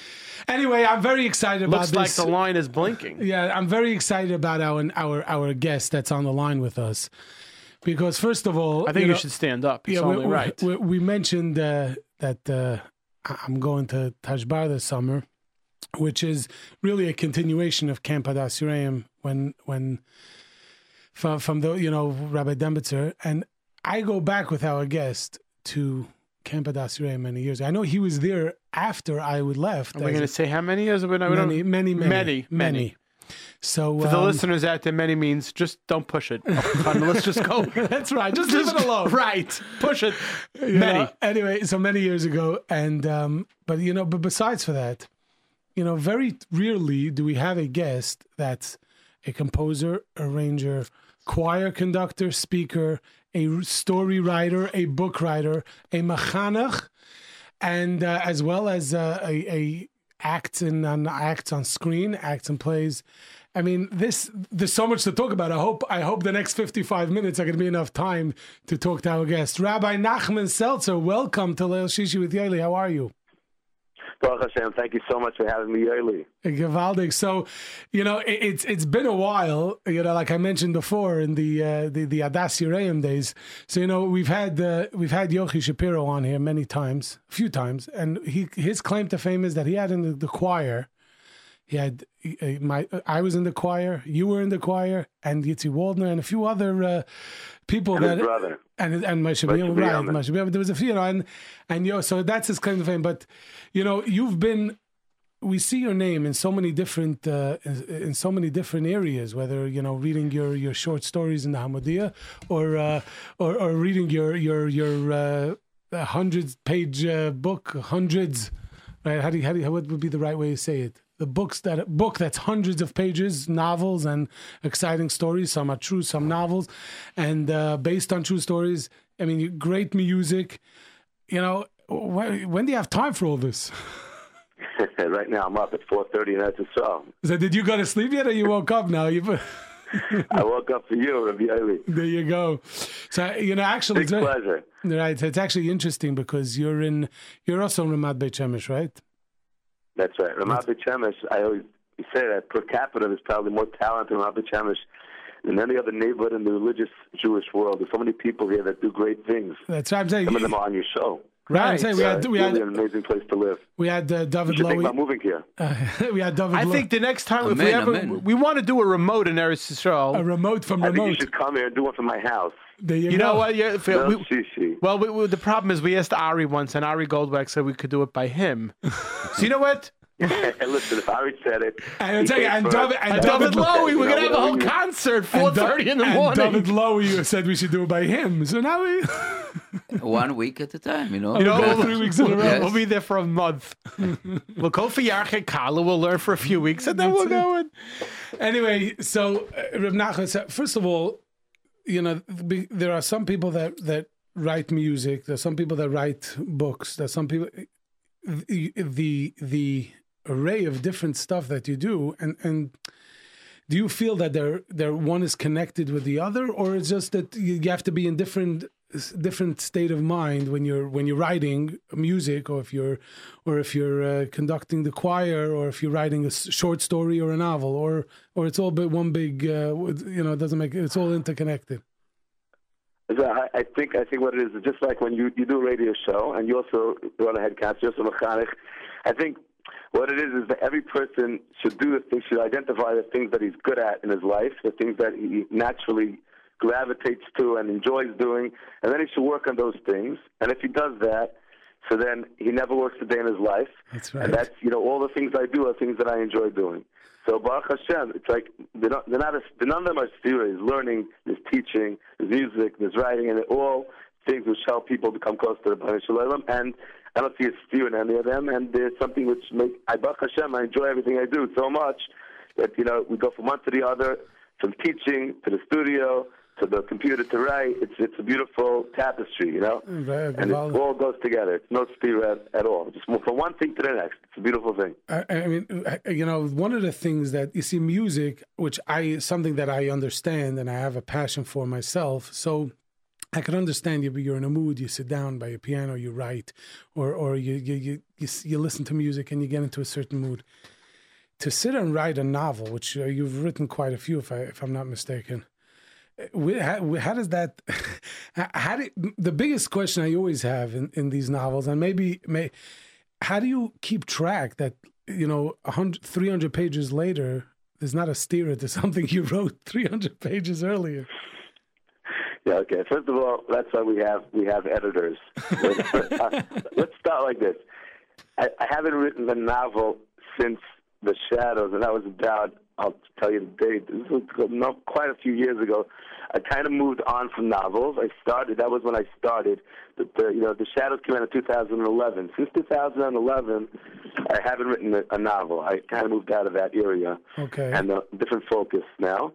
Speaker 8: Anyway, I'm very excited about
Speaker 3: Looks like the line is blinking.
Speaker 8: Yeah, I'm very excited about our our our guest that's on the line with us, because first of all,
Speaker 3: I think you,
Speaker 8: know,
Speaker 3: should stand up. It's
Speaker 8: yeah, we,
Speaker 3: right.
Speaker 8: we, we mentioned uh, that uh, I'm going to Tashbar this summer, which is really a continuation of Camp Hadas when when from from the you know Rabbi Dembitzer and I go back with our guest to Camp Hadas many years. I know he was there after I would left.
Speaker 3: Are we going to say how many years? We don't-
Speaker 8: many, many, many,
Speaker 3: many, many.
Speaker 8: So
Speaker 3: For the
Speaker 8: um,
Speaker 3: listeners out there, many means just don't push it. Let's just go.
Speaker 8: that's right. Just leave it alone.
Speaker 3: Right. Push it.
Speaker 8: You
Speaker 3: Many.
Speaker 8: know, anyway, so many years ago, and um, but you know, but besides for that,
Speaker 2: you know, very rarely do we have a guest that's a composer, arranger, choir conductor, speaker, a story writer, a book writer, a machanach, and uh, as well as uh, a, a on acts on screen, acts and plays. I mean, this there's so much to talk about. I hope I hope the next 55 minutes are going to be enough time to talk to our guest, Rabbi Nachman Seltzer. Welcome to Leil Shishi with Yoely. How are you?
Speaker 10: Baruch Hashem, thank you so much for having me early.
Speaker 2: Gavaldik. So, you know, it, it's it's been a while. You know, like I mentioned before in the uh, the the Adas Yereim days. So you know, we've had uh, we've had Yochi Shapiro on here many times, a few times, and he his claim to fame is that he had in the, the choir. He had my I was in the choir, you were in the choir, and Yitzi Waldner and a few other uh, people
Speaker 10: And
Speaker 2: that
Speaker 10: brother.
Speaker 2: and and Biyam, right? Moshe There was a few, you know, and and yo, so that's his claim to fame. But you know, you've been. We see your name in so many different uh, in in so many different areas. Whether you know reading your, your short stories in the Hamodia, or uh, or or reading your your your uh, hundred page uh, book, hundreds. Right? How do you, how do you, what would be the right way to say it? The books that book that's hundreds of pages, novels and exciting stories. Some are true, some novels, and uh, based on true stories. I mean, great music. You know, when, when do you have time for all this?
Speaker 10: right now, I'm up at 4:30, and that's a song.
Speaker 2: So did you go to sleep yet, or you woke up now? You,
Speaker 10: I woke up for you, Rabbi Early.
Speaker 2: there you go. So you know, actually,
Speaker 10: Big
Speaker 2: it's, very-
Speaker 10: pleasure.
Speaker 2: right? It's actually interesting because you're in, you're also in Ramat Beit Shemesh, right?
Speaker 10: That's right. Ramat Beit Shemesh, I always say that per capita, there's probably more talent in Ramat Beit Shemesh than any other neighborhood in the religious Jewish world. There's so many people here that do great things.
Speaker 2: That's right. I'm saying.
Speaker 10: Some of them are on your show.
Speaker 2: Right. I'm saying we
Speaker 10: Uh,
Speaker 2: had we
Speaker 10: really
Speaker 2: had
Speaker 10: an amazing place to live.
Speaker 2: we had uh,
Speaker 10: You
Speaker 2: David
Speaker 10: should think
Speaker 2: Lowy.
Speaker 10: about moving here.
Speaker 2: we had David.
Speaker 3: I
Speaker 2: Lo-
Speaker 3: think the next time, if we
Speaker 5: Amen,
Speaker 3: ever, we want to do a remote in Eretz Yisrael.
Speaker 2: a remote from
Speaker 10: I think you should come here and do one from my house.
Speaker 2: There you,
Speaker 3: You know what? Yeah, if-
Speaker 10: No
Speaker 3: we-
Speaker 10: shishi.
Speaker 3: well, we, we- the problem is we asked Ari once, and Ari Goldwag said we could do it by him. so you know what?
Speaker 10: Listen, if Ari said it,
Speaker 2: And I'll tell you, and
Speaker 10: first.
Speaker 2: David- and
Speaker 3: And
Speaker 2: David
Speaker 3: David Lowy, we're gonna have a whole concert,
Speaker 2: And
Speaker 3: four
Speaker 2: Da-
Speaker 3: thirty in the
Speaker 2: and
Speaker 3: morning.
Speaker 2: David Lowy said we should do it by him. So now we
Speaker 5: One week at a time, you know.
Speaker 3: You know, we'll,
Speaker 2: three weeks in a row.
Speaker 5: Yes.
Speaker 3: we'll be there for a month. we'll go for Yarche Kala. We'll learn for a few weeks, and then we'll
Speaker 2: That's it.
Speaker 3: going.
Speaker 2: anyway, so uh, Reb Nachman, so first of all, you know, there are some people that that write music. There's some people that write books. There's some people. The the, the array of different stuff that you do, and and do you feel that they're they're one is connected with the other, or it's just that you have to be in different different state of mind when you're when you're writing music or if you're or if you're uh, conducting the choir or if you're writing a short story or a novel or or it's all but one big uh, you know it doesn't make it's all interconnected
Speaker 10: I, think I think what it is is just like when you, you do a radio show and you also run a headcast, you're also mechanic. I think what it is is that every person should do the things, should identify the things that he's good at in his life, the things that he naturally gravitates to and enjoys doing, and then he should work on those things. And if he does that, so then he never works a day in his life.
Speaker 2: That's right.
Speaker 10: And that's you know all the things I do are things that I enjoy doing. So Baruch Hashem, it's like they're not, they're not a, none of them are serious. There's learning, there's teaching, there's music, there's writing, and they're all things which help people become close to the Baruch Shalom. And I don't see a steer in any of them. And there's something which make I Baruch Hashem. I enjoy everything I do so much that you know we go from one to the other, from teaching to the studio to the computer to write. It's it's a beautiful tapestry, you know,
Speaker 2: Very
Speaker 10: and it all goes together. It's no steer at, at all. Just move from one thing to the next. It's a beautiful thing.
Speaker 2: I, I mean, I- you know, one of the things that you see, music, which I something that I understand and I have a passion for myself. So I can understand you. but You're in a mood. You sit down by a piano, you write, or or you you you you, you listen to music and you get into a certain mood. To sit and write a novel, which uh, you've written quite a few, if I if I'm not mistaken. How, how does that? How do the biggest question I always have in, in these novels, and maybe may, how do you keep track that you know 100 300 pages later there's not a steer to something you wrote 300 pages earlier
Speaker 10: Yeah, okay. First of all, that's why we have we have editors. Let's start like this. I, I haven't written the novel since The Shadows, and that was about I'll tell you the date. This was not quite a few years ago. I kind of moved on from novels. I started. That was when I started. The, the you know the Shadows came out in 2011. Since 2011, I haven't written a, a novel. I kind of moved out of that area.
Speaker 2: Okay.
Speaker 10: And a different focus now.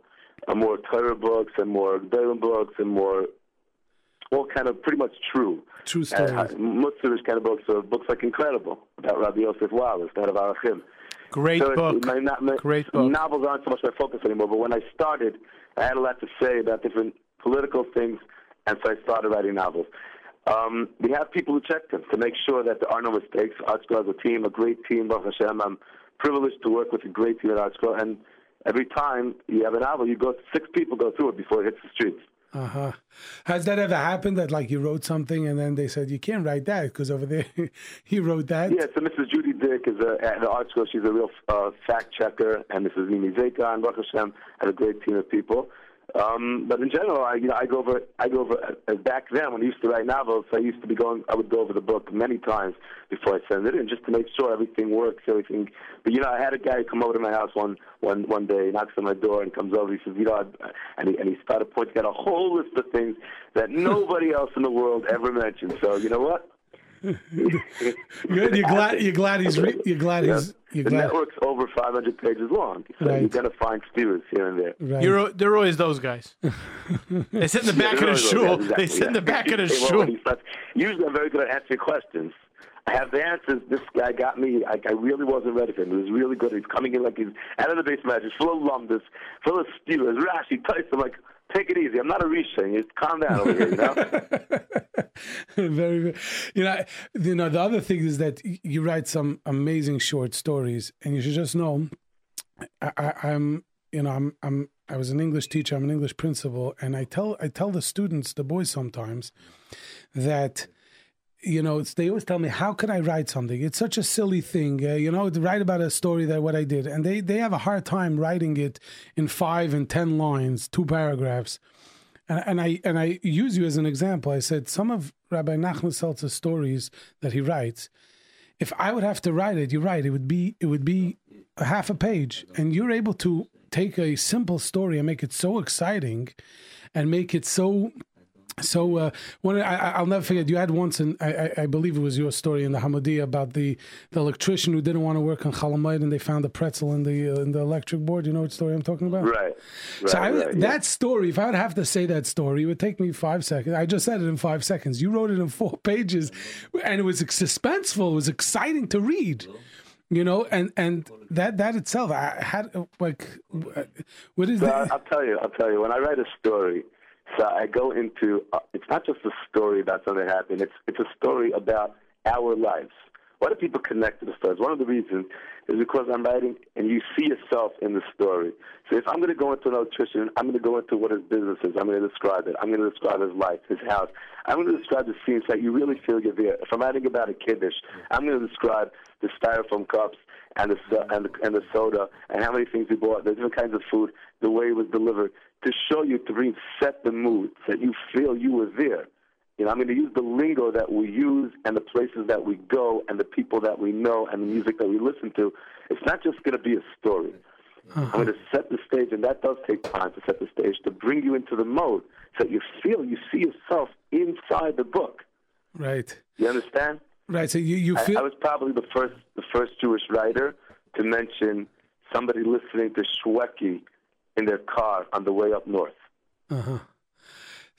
Speaker 10: Uh, more Torah books and more Gedolim books and more all kind of pretty much true.
Speaker 2: True stories.
Speaker 10: Uh,
Speaker 2: of
Speaker 10: Mutzerish kind of books, are books like Incredible about Rabbi Yosef Wallis, that of Arachim.
Speaker 3: Great
Speaker 10: So
Speaker 3: book.
Speaker 10: My, my,
Speaker 3: Great book.
Speaker 10: Novels aren't so much my focus anymore, but when I started, I had a lot to say about different political things, and so I started writing novels. Um, we have people who check them to make sure that there are no mistakes. Artscroll has a team, a great team, Baruch Hashem. I'm privileged to work with a great team at Artscroll, and every time you have a novel, you go six people go through it before it hits the streets.
Speaker 2: Uh huh. Has that ever happened that like you wrote something and then they said you can't write that because over there he wrote that?
Speaker 10: Yeah, so Mrs. Judy Dick is a, at the Artscroll. She's a real uh, fact checker, and Mrs. Mimi Zeka and Baruch Hashem had a great team of people. Um, but in general, I you know I go over I go over uh, back then when I used to write novels. I used to be going. I would go over the book many times before I send it in, just to make sure everything works, everything. But you know, I had a guy come over to my house one one one day, knocks on my door, and comes over. He says, you know, and he and he started pointing out a whole list of things that nobody else in the world ever mentioned. So you know what?
Speaker 2: Good. You're glad. You're glad he's. Re- you're glad
Speaker 10: Yeah.
Speaker 2: he's. You're
Speaker 10: the
Speaker 2: glad.
Speaker 10: network's over 500 pages long, so
Speaker 2: Right.
Speaker 10: you're going to find steers here and there.
Speaker 2: Right.
Speaker 3: You're, they're always those guys. they sit in the back of the
Speaker 10: Yeah,
Speaker 3: shul.
Speaker 10: exactly,
Speaker 3: They sit in the back of the
Speaker 10: Hey, well,
Speaker 3: shul.
Speaker 10: when he starts- Usually, I'm very good at answering questions. I have the answers. This guy got me. I, I really wasn't ready for him. He was really good. He's coming in like he's out of the base matches, full of lumbus, full of steers, Rashi, Tyson. I'm like, take it easy. I'm not a Risha. Just calm down over here, you know?
Speaker 2: very, very. You know, you know. The other thing is that you write some amazing short stories, and you should just know, I, I'm, you know, I'm, I'm, I was an English teacher. I'm an English principal, and I tell, I tell the students, the boys, sometimes, that. You know, they always tell me, "How can I write something? It's such a silly thing, uh, you know, to write about a story that what I did." And they they have a hard time writing it in five and ten lines, two paragraphs. And, and I and I use you as an example. I said some of Rabbi Nachman Seltzer's stories that he writes. If I would have to write it, you're right. It would be it would be a half a page, and you're able to take a simple story and make it so exciting, and make it so. So uh, one, I, I- I'll never forget. You had once, and I, I, believe it was your story in the Hamodia about the, the electrician who didn't want to work on Chalamayit, and they found a pretzel in the uh, in the electric board. You know what story I'm talking about?
Speaker 10: Right. right,
Speaker 2: So I,
Speaker 10: right, yeah.
Speaker 2: that story, if I would have to say that story, it would take me five seconds. I just said it in five seconds. You wrote it in four pages, and it was suspenseful. It was exciting to read. You know, and and that that itself, I had like, uh, what is
Speaker 10: So
Speaker 2: that?
Speaker 10: I'll tell you. I'll tell you. When I write a story, so I go into. Uh, it's not just a story about something that happened. It's it's a story about our lives. Why do people connect to the stories? One of the reasons is because I'm writing, and you see yourself in the story. So if I'm going to go into an electrician, I'm going to go into what his business is. I'm going to describe it. I'm going to describe his life, his house. I'm going to describe the scenes that you really feel you're there. If I'm writing about a kiddush, I'm going to describe the styrofoam cups and the and the, and the soda and how many things we bought, the different kinds of food, the way it was delivered, to show you to really set the mood so that you feel you were there. You know, I'm going to use the lingo that we use and the places that we go and the people that we know and the music that we listen to. It's not just going to be a story. I'm going to uh-huh. set the stage, and that does take time to set the stage to bring you into the mode so that you feel you see yourself inside the book.
Speaker 2: right,
Speaker 10: You understand?
Speaker 2: Right. So you you
Speaker 10: I,
Speaker 2: feel
Speaker 10: I was probably the first the first Jewish writer to mention somebody listening to Shweki in their car on the way up north. Uh huh.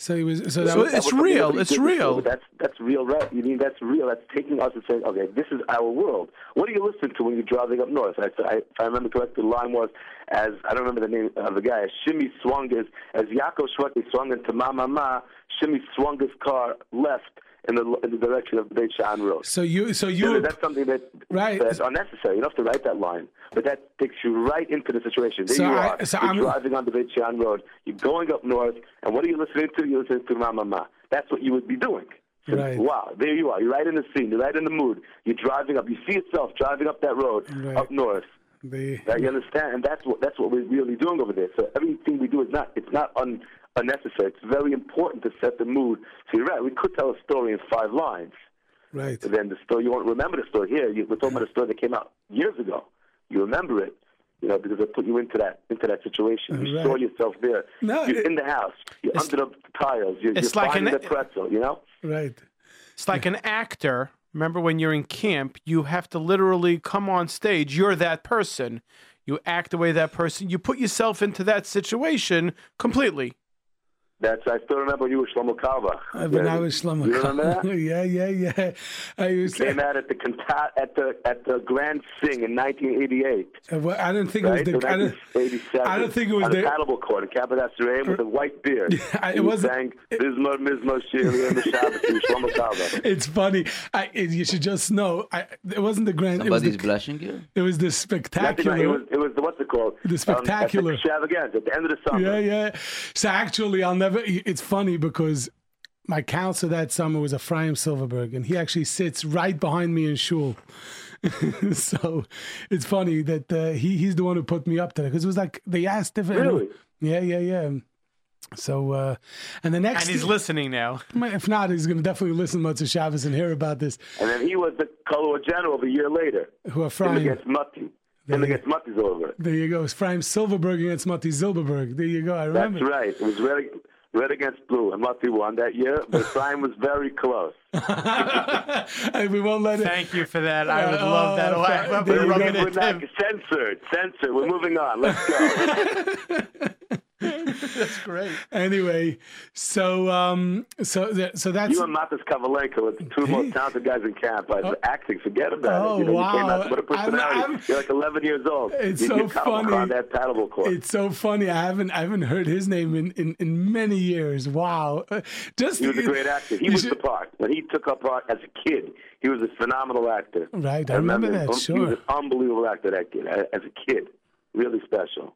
Speaker 2: So it was so that
Speaker 3: So
Speaker 2: was,
Speaker 3: it's real. It's
Speaker 10: before,
Speaker 3: real.
Speaker 10: That's that's real, right? You mean that's real? That's taking us and saying, okay, this is our world. What do you listen to when you're driving up north? I, I, if I remember correctly, the line was as I don't remember the name of the guy. As Shimmy swung his as Yaakov Shweki swung into Ma Ma Ma. Shimmy swung his car left in the in the direction of the Beit Shean Road.
Speaker 2: so you so you were,
Speaker 10: that's something that
Speaker 2: Right.
Speaker 10: that's unnecessary. You don't have to write that line, but that takes you right into the situation. There
Speaker 2: So
Speaker 10: you
Speaker 2: I-
Speaker 10: are.
Speaker 2: so
Speaker 10: you're
Speaker 2: I'm-
Speaker 10: driving on the Beit Shean Road. You're going up north, and what are you listening to? You're listening to Mama Ma. That's what you would be doing. So,
Speaker 2: Right.
Speaker 10: Wow, there you are. You're right in the scene. You're right in the mood. You're driving up. You see yourself driving up that road
Speaker 2: Right.
Speaker 10: up north.
Speaker 2: the
Speaker 10: Right, you understand? And that's what that's what we're really doing over there. So everything we do is not it's not un, unnecessary. It's very important to set the mood. So you're right. We could tell a story in five lines.
Speaker 2: right.
Speaker 10: But then the story, you won't remember the story here. You, we're talking about a story that came out years ago. You remember it, You know, because it put you into that into that situation. You
Speaker 2: Right.
Speaker 10: saw yourself there.
Speaker 2: No,
Speaker 10: you're
Speaker 2: it-
Speaker 10: in the house. You're under the tiles. You're,
Speaker 3: it's
Speaker 10: you're
Speaker 3: like
Speaker 10: finding
Speaker 3: an-
Speaker 10: the pretzel. You know.
Speaker 2: Right.
Speaker 3: It's like an actor. Remember when you're in camp, you have to literally come on stage. You're that person. You act the way that person. You put yourself into that situation completely.
Speaker 10: That's I still remember you were Shlomo Carlebach.
Speaker 2: Uh, When I was Shlomo.
Speaker 10: You remember
Speaker 2: yeah, yeah, yeah. I used
Speaker 10: Came out at the canta- at the at the Grand Sing in 1988.
Speaker 2: Uh, well, I didn't think
Speaker 10: Right?
Speaker 2: it was the. I don't, I don't think it was
Speaker 10: on
Speaker 2: the-
Speaker 10: the paddle court in Capital with a white beard.
Speaker 2: I- it wasn't-
Speaker 10: sang Bismar Mizmor Shiri and the Shabbos Shlomo Carlebach.
Speaker 2: it's funny. I, it, you should just know. I, it wasn't the grand. It was
Speaker 5: Somebody's
Speaker 2: the,
Speaker 5: blushing you.
Speaker 2: it was the
Speaker 10: Not
Speaker 2: spectacular.
Speaker 10: It was, it was the, what's it called?
Speaker 2: The spectacular.
Speaker 10: Um, at the extravaganza at the end of the summer.
Speaker 2: Yeah, yeah. So actually, I'll never. It's funny because my counselor that summer was Ephraim Silverberg, and he actually sits right behind me in shul. so it's funny that uh, he he's the one who put me up to that because it was like they asked if
Speaker 10: Really?
Speaker 2: yeah, yeah, yeah. So uh, and the next,
Speaker 3: And he's listening now.
Speaker 2: if not, he's going to definitely listen to Shabbos and hear about this.
Speaker 10: And then he was the color general of a year later.
Speaker 2: Who
Speaker 10: Him
Speaker 2: Ephraim?
Speaker 10: against Mutti.
Speaker 2: There
Speaker 10: Him
Speaker 2: you-
Speaker 10: against Mutti's over.
Speaker 2: There you go. Ephraim Silverberg against Mati Zilberberg. There you go. I remember.
Speaker 10: That's right. It was red, red against blue, and Mutti won that year. But Ephraim was very close.
Speaker 2: And we won't let it.
Speaker 3: Thank you for that. I would
Speaker 2: Uh,
Speaker 3: love that.
Speaker 2: oh,
Speaker 3: Oh, I- I'm
Speaker 10: We're,
Speaker 3: rubbing
Speaker 10: we're
Speaker 3: it
Speaker 10: not censored. Censored. We're moving on. Let's go.
Speaker 3: That's great.
Speaker 2: Anyway, so um, so th- so that's
Speaker 10: you and Matas Kavalenko are the two most talented guys in camp. I acting, forget about
Speaker 2: Oh,
Speaker 10: it. You know, you came
Speaker 2: wow.
Speaker 10: out what a
Speaker 2: I'm-
Speaker 10: personality.
Speaker 2: I'm-
Speaker 10: You're like 11 years old.
Speaker 2: It's
Speaker 10: you,
Speaker 2: so
Speaker 10: you're
Speaker 2: funny.
Speaker 10: on that paddle court.
Speaker 2: It's so funny. I haven't I haven't heard his name in, in, in many years. Wow, Uh, just
Speaker 10: He was a great actor. He was
Speaker 2: should-
Speaker 10: the part. When he took up part as a kid, he was a phenomenal actor.
Speaker 2: Right, I remember
Speaker 10: him.
Speaker 2: that,
Speaker 10: He was
Speaker 2: sure.
Speaker 10: an unbelievable actor, that kid, as a kid. Really special.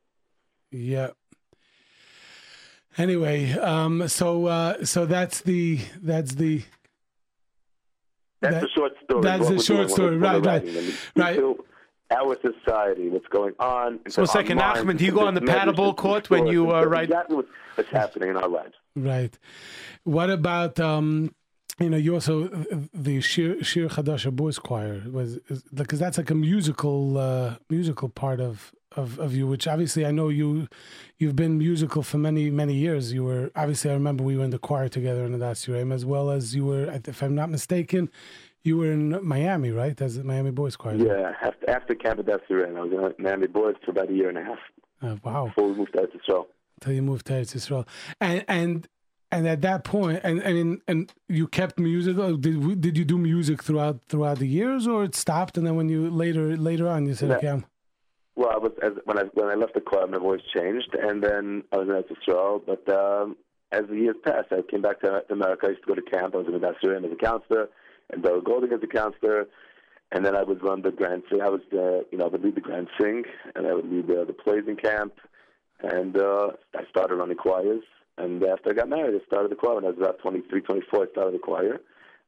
Speaker 2: Yeah. Anyway, um, so uh, so that's the that's the
Speaker 10: That's
Speaker 2: That-
Speaker 10: the short story.
Speaker 2: that's
Speaker 10: what
Speaker 2: the short story. Right, right, right.
Speaker 10: Our society, what's going on.
Speaker 3: So it's like an
Speaker 10: online,
Speaker 3: Nachman, do you go on the paddleball court when
Speaker 10: stories,
Speaker 3: you, uh,
Speaker 10: and
Speaker 3: write-
Speaker 10: Exactly what's, what's happening in our lives.
Speaker 2: right. What about um, you know you also the Shir Shir Chadasha Boys Choir was because that's like a musical uh, musical part of, of of you, which obviously I know you you've been musical for many many years. You were obviously I remember we were in the choir together in the Dasuraim as well as you were if I'm not mistaken. You were in Miami, right? As the Miami Boys Choir.
Speaker 10: Yeah, after, after Camp Adassurin, I was in Miami Boys for about a year and a half
Speaker 2: Uh, wow.
Speaker 10: before we moved out to Israel.
Speaker 2: Till you moved to Eretz Yisrael, and and and at that point, and and and you kept music. Did did you do music throughout throughout the years, or it stopped? And then when you later later on, you said,
Speaker 10: Yeah.
Speaker 2: okay, I'm,
Speaker 10: Well, I was as, when I when I left the choir, my voice changed, and then I was in Eretz Yisrael. But um, as the years passed, I came back to, America. I used to go to camp. I was in Adassurin as a counselor, and Bill Golding as a counselor. And then I would run the Grand Sing. I was, the you know, I would lead the Grand Sing, and I would lead the, the plays in camp. And uh, I started running choirs. And after I got married, I started the choir. When I was about 23, 24, I started the choir.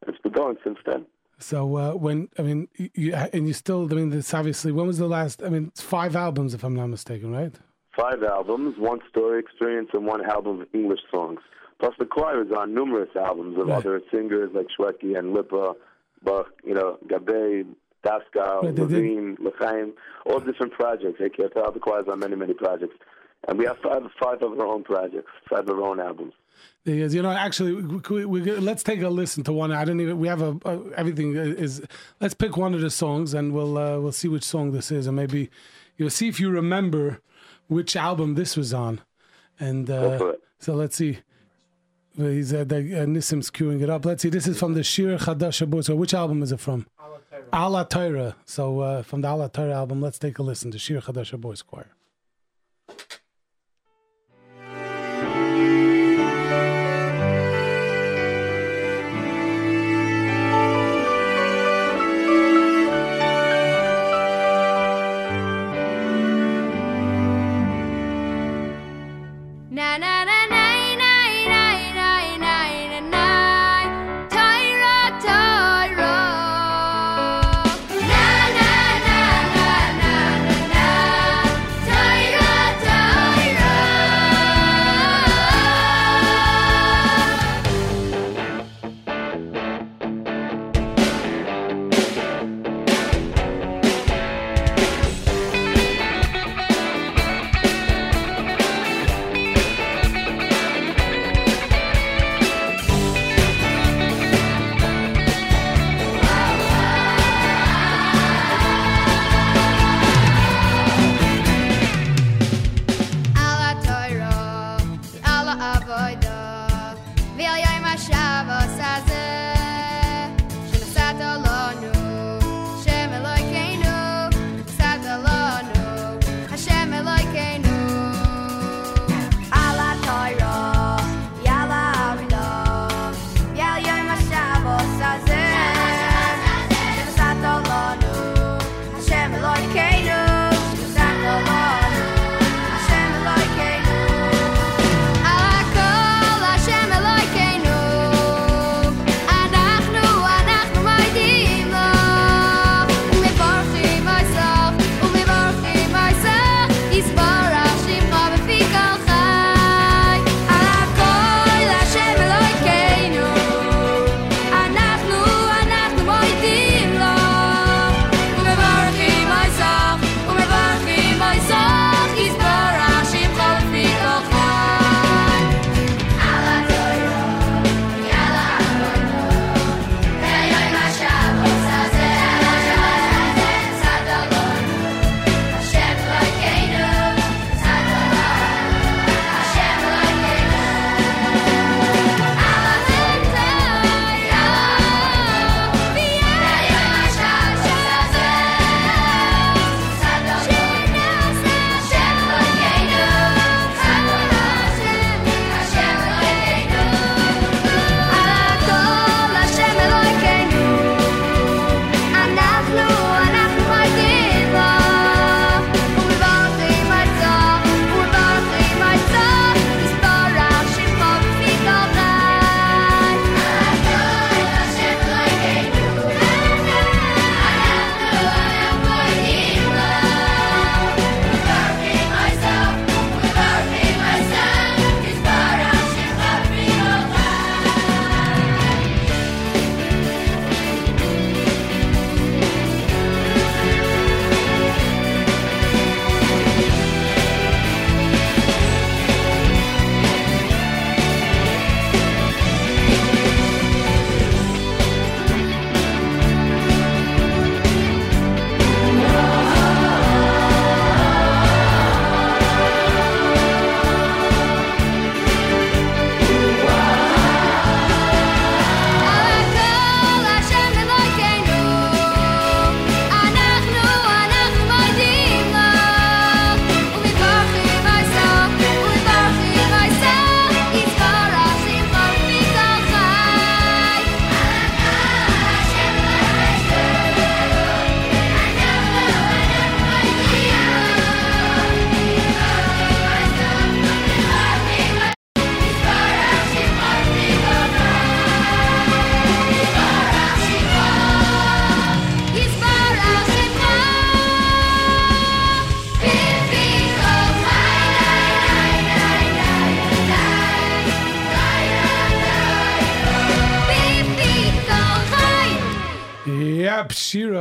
Speaker 10: And it's been going since then.
Speaker 2: so uh, when I mean you- and you still I mean this obviously when was the last I mean it's five albums if I'm not mistaken, right?
Speaker 10: Five albums, one story experience, and one album of English songs. Plus, the choir is on numerous albums of
Speaker 2: Right.
Speaker 10: other singers like Shweki and Lipa, Bach, you know, Gabe, Daskal,
Speaker 2: Right, they
Speaker 10: Levine, Lechaim, all different projects. AKFL, the choir's on many, many projects. And we have five, five of our own projects, five of our own albums.
Speaker 2: Because you know, actually, we, we, we, let's take a listen to one. I don't even. We have a, a everything is. Let's pick one of the songs, and we'll uh, we'll see which song this is, and maybe you'll see if you remember which album this was on. And
Speaker 10: Go
Speaker 2: uh,
Speaker 10: it.
Speaker 2: so let's see. He's uh, the, uh, Nissim's queuing it up. Let's see. This is from the Shir Chadash Shabbos. So which album is it from? Ala Torah. So uh, from the Ala Torah album, let's take a listen to Shir Chadash Shabbos Choir.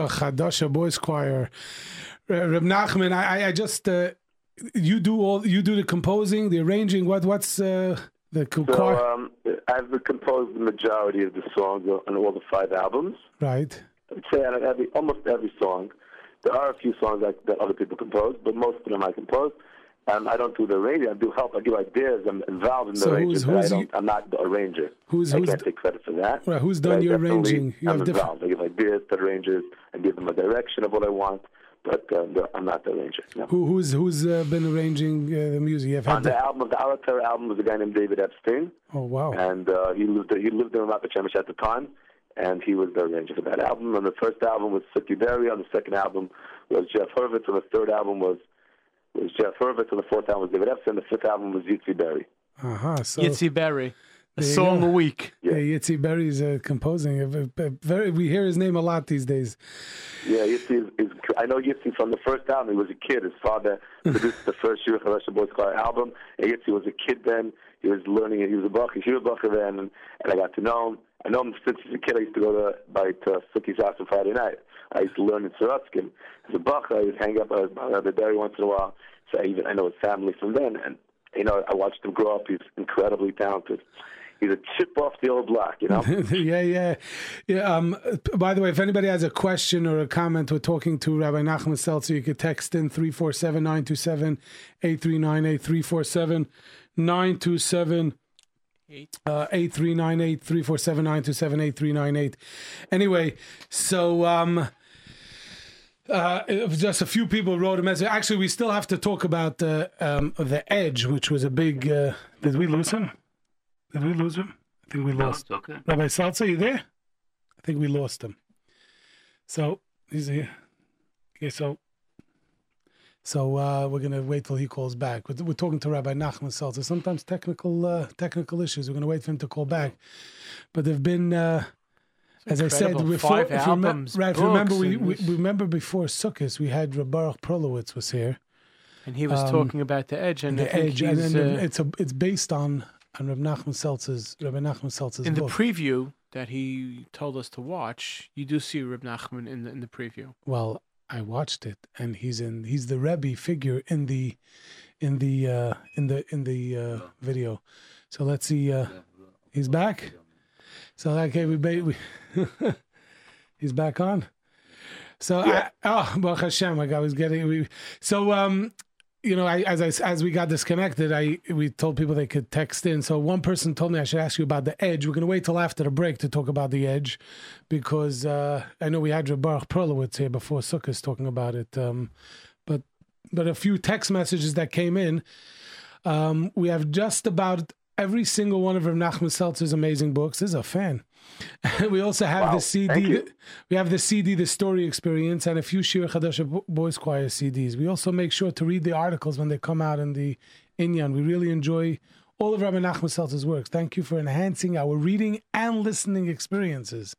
Speaker 2: Chadasha Boys Choir. Reb Nachman, I, I- just uh, you do all you do the composing, the arranging. What what's uh, the co-
Speaker 10: So
Speaker 2: choir?
Speaker 10: um, I've composed the majority of the songs on all the five albums.
Speaker 2: right.
Speaker 10: I'd say out of every, almost every song. There are a few songs that, that other people compose, but most of them I compose. Um, I don't do the arranging. I do help. I give ideas. I'm involved in the
Speaker 2: So
Speaker 10: arranging,
Speaker 2: who's-
Speaker 10: but I
Speaker 2: who's
Speaker 10: don't,
Speaker 2: you-
Speaker 10: I'm not the arranger.
Speaker 2: Who's-
Speaker 10: I
Speaker 2: who's
Speaker 10: can't take credit for that.
Speaker 2: Right, who's done your arranging? You
Speaker 10: am
Speaker 2: have different-
Speaker 10: involved. I give ideas to the arrangers and give them a direction of what I want, but the- I'm not the arranger. No.
Speaker 2: Who who's who's uh, been arranging uh, the music? You've
Speaker 10: On the
Speaker 2: the,
Speaker 10: album, the Alatar album was a guy named David Epstein.
Speaker 2: oh wow.
Speaker 10: and uh, he lived he lived in Ramat Shemesh at the time, and he was the arranger for that album. And the first album was Suki Berry. On the second album was Jeff Hurwitz. And the third album was was Jeff Hurwitz. And the fourth album was David Epstein. The fifth album was Yitzi Berry.
Speaker 2: Uh huh. So
Speaker 3: Yitzi Berry, a song
Speaker 2: go.
Speaker 3: a week.
Speaker 2: yeah, Yitzi Berry's uh, composing. A, a- a very, we hear his name a lot these days.
Speaker 10: Yeah, Yitzi is, is I know Yitzi from the first album. He was a kid. His father produced the first Shir Chadash Boys Choir album. And Yitzi was a kid then. He was learning it. He was a bacher. He was a bacher then, and, and I got to know him. I know him since he's a kid. I used to go to by to Suki's house on Friday night. I used to learn in Sorotskin. As a bacher, I would hang up at uh, the dairy once in a while. So I even I know his family from then, and you know I watched him grow up. He's incredibly talented. He's a chip off the old block, you know.
Speaker 2: yeah, yeah, yeah. Um, by the way, if anybody has a question or a comment, we're talking to Rabbi Nachman Seltzer. You could text in 347 927 8398 347 927 uh, 8398 347 927 8398. Anyway, so um, uh, it was just a few people wrote a message. Actually, we still have to talk about the um, the Edge, which was a big. Uh, did we lose him? Did we lose him? I think we lost.
Speaker 5: It's okay.
Speaker 2: Rabbi Seltzer, you there? I think we lost him. So he's here. Okay, so so uh, we're gonna wait till he calls back. We're, we're talking to Rabbi Nachman Seltzer. Sometimes technical uh, technical issues. We're gonna wait for him to call back. But there've been, as I said, before.
Speaker 3: Five
Speaker 2: if you remem-
Speaker 3: albums,
Speaker 2: right? if you remember, we, we remember before Sukkot, we had Baruch Prolowitz was here.
Speaker 3: And he was
Speaker 2: Um,
Speaker 3: talking about the edge, and I
Speaker 2: the
Speaker 3: think
Speaker 2: Edge, and then
Speaker 3: uh,
Speaker 2: it's a it's based on on Rabbi Nachman Seltzer's Rabbi Nachman Seltzer's
Speaker 3: in the preview that he told us to watch. You do see Reb Nachman in the in the preview.
Speaker 2: well, I watched it, and he's in he's the Rebbe figure in the in the uh, in the in the uh, video. So let's see. Uh, he's back. So okay, we, we he's back on. So I, oh, Baruch Hashem, like I was getting we. So um, you know, I as I as we got disconnected, I we told people they could text in. So one person told me I should ask you about the edge. We're going to wait till after the break to talk about the edge, because uh, I know we had your Baruch Perlowitz here before Sukkot talking about it. Um, but but a few text messages that came in. Um, we have just about every single one of Rav Nachman Seltzer's amazing books. This is a fan. we also have
Speaker 10: Wow,
Speaker 2: the CD.
Speaker 10: thank you.
Speaker 2: that- we have the CD, The Story Experience, and a few Shir Chadasha Boys Choir CDs. We also make sure to read the articles when they come out in the Inyan. We really enjoy all of Rabbi Nachman Seltzer's works. Thank you for enhancing our reading and listening experiences.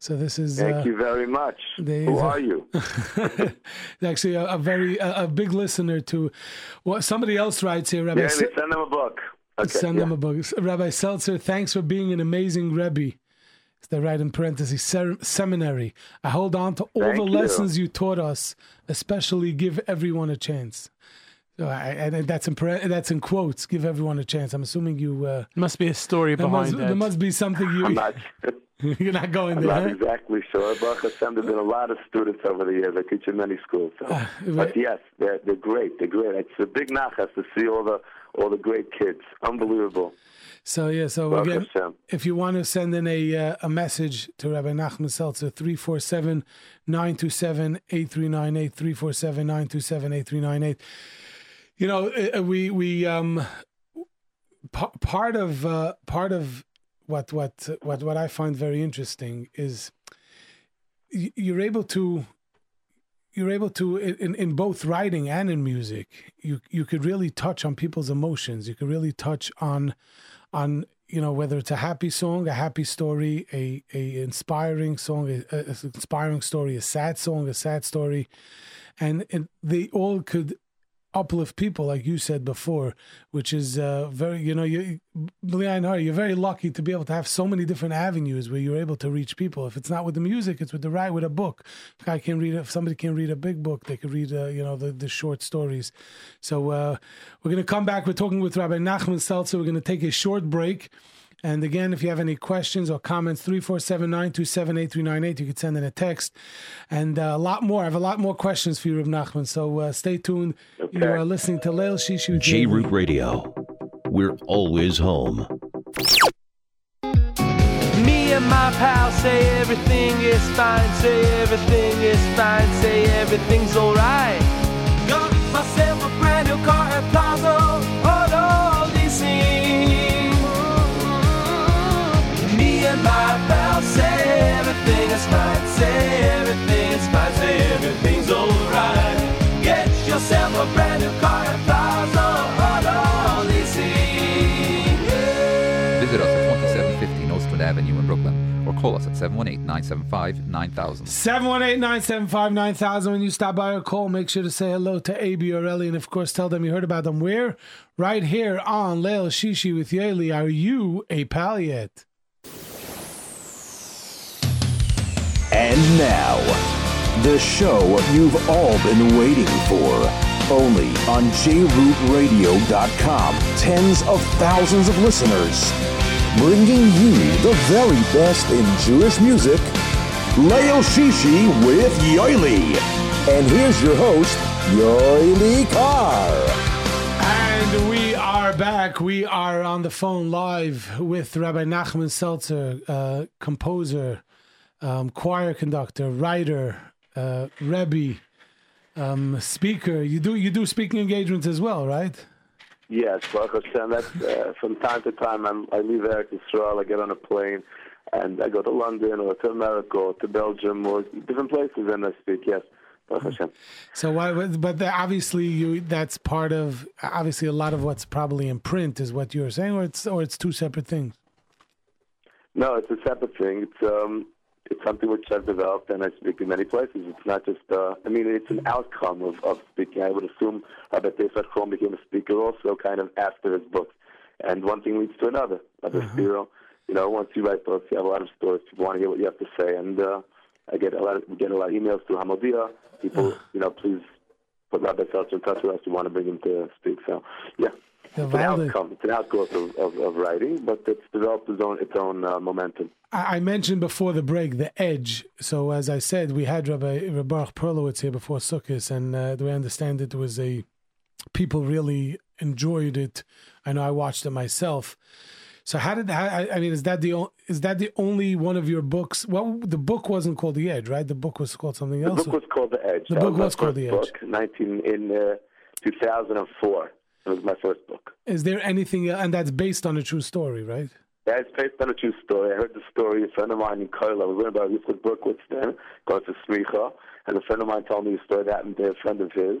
Speaker 2: So this is
Speaker 10: Thank
Speaker 2: uh,
Speaker 10: you very much. Who
Speaker 2: a-
Speaker 10: are you?
Speaker 2: actually a, a very a, a big listener to what somebody else writes here. Rabbi
Speaker 10: Yeah,
Speaker 2: Se-
Speaker 10: send them a book. Okay,
Speaker 2: send
Speaker 10: yeah.
Speaker 2: them a book. Rabbi Seltzer, thanks for being an amazing Rebbe. They write in parentheses ser- seminary. I hold on to all
Speaker 10: Thank
Speaker 2: the
Speaker 10: you.
Speaker 2: lessons you taught us, especially give everyone a chance. So I, and that's in that's in quotes. Give everyone a chance. I'm assuming you. Uh,
Speaker 3: Must be a story
Speaker 2: there,
Speaker 3: behind
Speaker 2: must,
Speaker 3: that.
Speaker 2: there must be something
Speaker 10: I'm
Speaker 2: you.
Speaker 10: not,
Speaker 2: You're not going
Speaker 10: I'm
Speaker 2: there.
Speaker 10: not
Speaker 2: huh?
Speaker 10: exactly sure. Baruch Hashem, there's been a lot of students over the years. I teach in many schools. So.
Speaker 2: right.
Speaker 10: but yes, they're, they're great. They're great. It's a big nachas to see all the all the great kids. Unbelievable.
Speaker 2: So yeah. So
Speaker 10: Baruch
Speaker 2: again,
Speaker 10: Hashem.
Speaker 2: if you want to send in a uh, a message to Rabbi Nachman Seltzer, 347-927-8398, 347-927-8398. You know, uh, we we um p- part of uh, part of what what what what I find very interesting is you're able to you're able to in, in both writing and in music you you could really touch on people's emotions. You could really touch on on you know whether it's a happy song a happy story a a inspiring song a, a inspiring story a sad song a sad story. And, and they all could uplift people, like you said before, which is uh, very, you know, you, Leon Hart, you're very lucky to be able to have so many different avenues where you're able to reach people. If it's not with the music, it's with the right with a book. If I can read, if somebody can read a big book, they could read, uh, you know, the, the short stories. So uh, we're going to come back. We're talking with Rabbi Nachman Seltzer. We're going to take a short break. And again, if you have any questions or comments, 347 927 8398, you can send in a text. And uh, a lot more. I have a lot more questions for you, Rav Nachman. So uh, stay tuned. You are listening to Leil Shishi. with
Speaker 11: JRoot Radio. We're always home.
Speaker 4: Me and my pal say everything is fine, say everything is fine, say everything's alright. Got myself a brand new car my pal say everything is fine, say everything is fine, say everything's alright. Get yourself a brand new car at Plaza Auto Leasing.
Speaker 6: Visit us at 2750 Nostrand Avenue in Brooklyn or call us at 718 975 9000.
Speaker 2: 718-975-9000. When you stop by or call, make sure to say hello to AB or Ellie, and of course tell them you heard about them. Where? Right here on Leil Shishi with Yoely. Are you a pal yet?
Speaker 1: And now, the show you've all been waiting for. Only on jrootradio.com. Tens of thousands of listeners. Bringing you the very best in Jewish music. Leil Shishi with Yoely. And here's your host, Yoely Kar.
Speaker 2: And we are back. We are on the phone live with Rabbi Nachman Seltzer, uh, composer, um, choir conductor, writer, uh, Rebbe, um, speaker. You do you do speaking engagements as well, right?
Speaker 10: Yes, Baruch Hashem. That's uh, from time to time. I'm, I leave Eretz Yisrael. I get on a plane, and I go to London or to America or to Belgium or different places, and I speak. Yes, Baruch Hashem.
Speaker 2: So why? But obviously, you that's part of obviously a lot of what's probably in print is what you're saying, or it's or it's two separate things.
Speaker 10: No, it's a separate thing. It's um, it's something which I've developed, and I speak in many places. It's not just. Uh, I mean, it's an outcome of, of speaking. I would assume Rabbi Pesach Krohn became a speaker also, kind of after his book, and one thing leads to another. Rabbi Spiro, you know, once you write books, you have a lot of stories. People want to hear what you have to say, and uh, I get a lot. Of, we get a lot of emails through Hamodia. People, you know, please put Rabbi Seltzer in touch with us. We want to bring him to speak. So, yeah.
Speaker 2: The
Speaker 10: It's an outcome. It's an outgrowth of, of, of writing, but it's developed its own its own uh, momentum.
Speaker 2: I I mentioned before the break the edge. So as I said, we had Rabbi, Rabbi Baruch Perlowitz here before Sukkot, and uh, the way I understand it was a people really enjoyed it. I know I watched it myself. So how did how, I, I mean is that the o- is that the only one of your books? Well, the book wasn't called The Edge, right? The book was called something else.
Speaker 10: The
Speaker 2: else.
Speaker 10: book was called The Edge.
Speaker 2: The
Speaker 10: That
Speaker 2: book
Speaker 10: my
Speaker 2: was called The Edge.
Speaker 10: Book, 19 in uh, 2004. It was my first book.
Speaker 2: Is there anything and that's based on a true story, right?
Speaker 10: Yeah, it's based on a true story. I heard the story. A friend of mine in Koil, I was learning about Yitzchak Berkowitz then, going to Smicha, and a friend of mine told me a story that happened to a friend of his.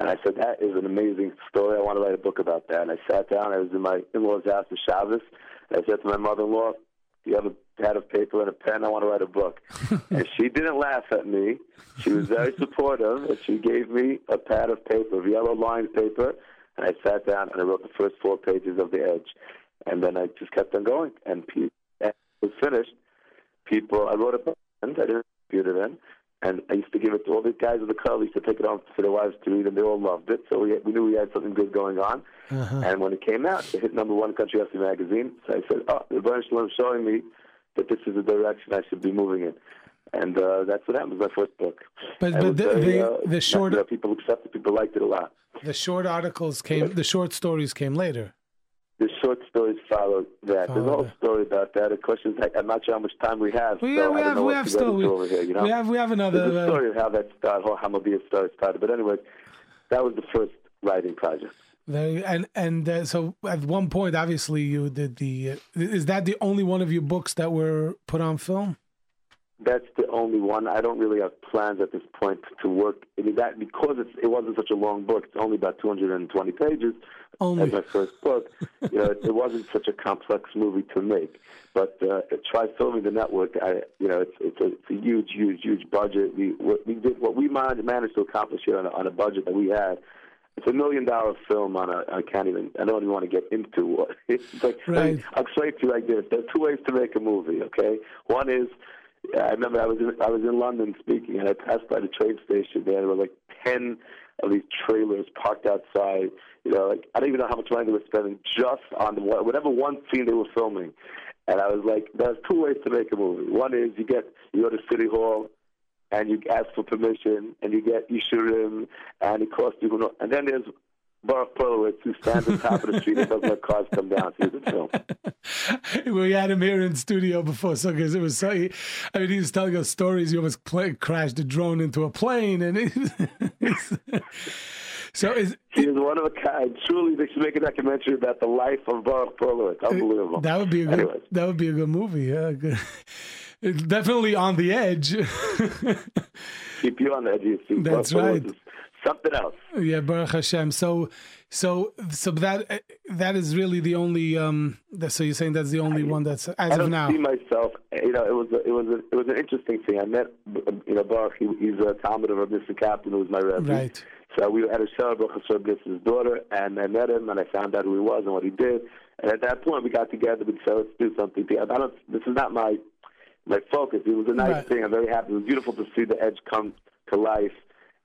Speaker 10: And I said, that is an amazing story. I want to write a book about that. And I sat down. I was in my in-laws' house for Shabbos. And I said to my mother-in-law, do you have a pad of paper and a pen? I want to write a book. and she didn't laugh at me. She was very supportive. And she gave me a pad of paper, of yellow lined paper. And I sat down and I wrote the first four pages of The Edge. And then I just kept on going. And pe- and it was finished. People, I wrote it by hand. I didn't computer then. And I used to give it to all the guys in the club. We used to take it home for their wives to read, and they all loved it. So we, we knew we had something good going on. Uh-huh. And when it came out, it hit number one Country Western magazine. So I said, "Oh, the Shalom is showing me that this is the direction I should be moving in." And uh, that's what happened. It was my first book.
Speaker 2: But- but the-
Speaker 10: very,
Speaker 2: the-
Speaker 10: uh,
Speaker 2: the short-
Speaker 10: you know, people accepted. People liked it a lot.
Speaker 2: The short articles came. The short stories came later.
Speaker 10: The short stories followed that. There's a whole
Speaker 2: that.
Speaker 10: story about that. The questions like I'm not sure how much time we have.
Speaker 2: Well,
Speaker 10: so
Speaker 2: we have- we have still- we-
Speaker 10: over here. You know,
Speaker 2: we have- we have another,
Speaker 10: There's a
Speaker 2: uh,
Speaker 10: story of how that started, how Hamodia started, started. But anyway, that was the first writing project.
Speaker 2: Very, and and uh, so at one point, obviously, you did the. Uh, is that the only one of your books that were put on film?
Speaker 10: That's the only one. I don't really have plans at this point to work. I mean, that because it's, it wasn't such a long book. It's only about 220 pages.
Speaker 2: Only.
Speaker 10: As my first book, you know, it, it wasn't such a complex movie to make. But uh, try filming the network. I, you know, it's it's a, it's a huge, huge, huge budget. We what we did what we managed, to accomplish here on a, on a budget that we had. it's a million dollar film on a. I can't even. I don't even want to get into what. It's like
Speaker 2: Right.
Speaker 10: I'll explain to you like this. There are two ways to make a movie. Okay, one is. I remember I was in I was in London speaking, and I passed by the train station. There, were like ten of these trailers parked outside. You know, like I don't even know how much money they were spending just on the whatever one scene they were filming. And I was like, there's two ways to make a movie. One is you get you go to City Hall and you ask for permission and you get Ishurim and it costs you and then there's Baruch Perlowitz who stands on top of the street and doesn't let cars come down to the film.
Speaker 2: we had him here in studio before, so because it was so. He, I mean, he was telling us stories. He almost pla crashed a drone into a plane, and so is
Speaker 10: He is one of a kind. Truly, they should make a documentary about the life of Baruch Perlowitz. Unbelievable.
Speaker 2: that would be a good
Speaker 10: Anyways.
Speaker 2: that would be a good movie. Yeah, good. It's definitely on the edge.
Speaker 10: Keep you on the edge of your seat.
Speaker 2: That's right.
Speaker 10: Something else.
Speaker 2: yeah, Baruch Hashem. So, so, so that that is really the only. Um, so you're saying that's the only one that's as
Speaker 10: I
Speaker 2: of now.
Speaker 10: see myself. You know, it was a, it was a, it was an interesting thing. I met you know Baruch. He, he's a Talmud of Mr. Captain, who was my rebbe.
Speaker 2: Right.
Speaker 10: So we had a show Baruch Hashem, his daughter, and I met him, and I found out who he was and what he did. And at that point, we got together. We said, "Let's do something." together. I don't. This is not my my focus. It was a nice
Speaker 2: Right.
Speaker 10: thing. I'm very happy. It was beautiful to see the edge come to life,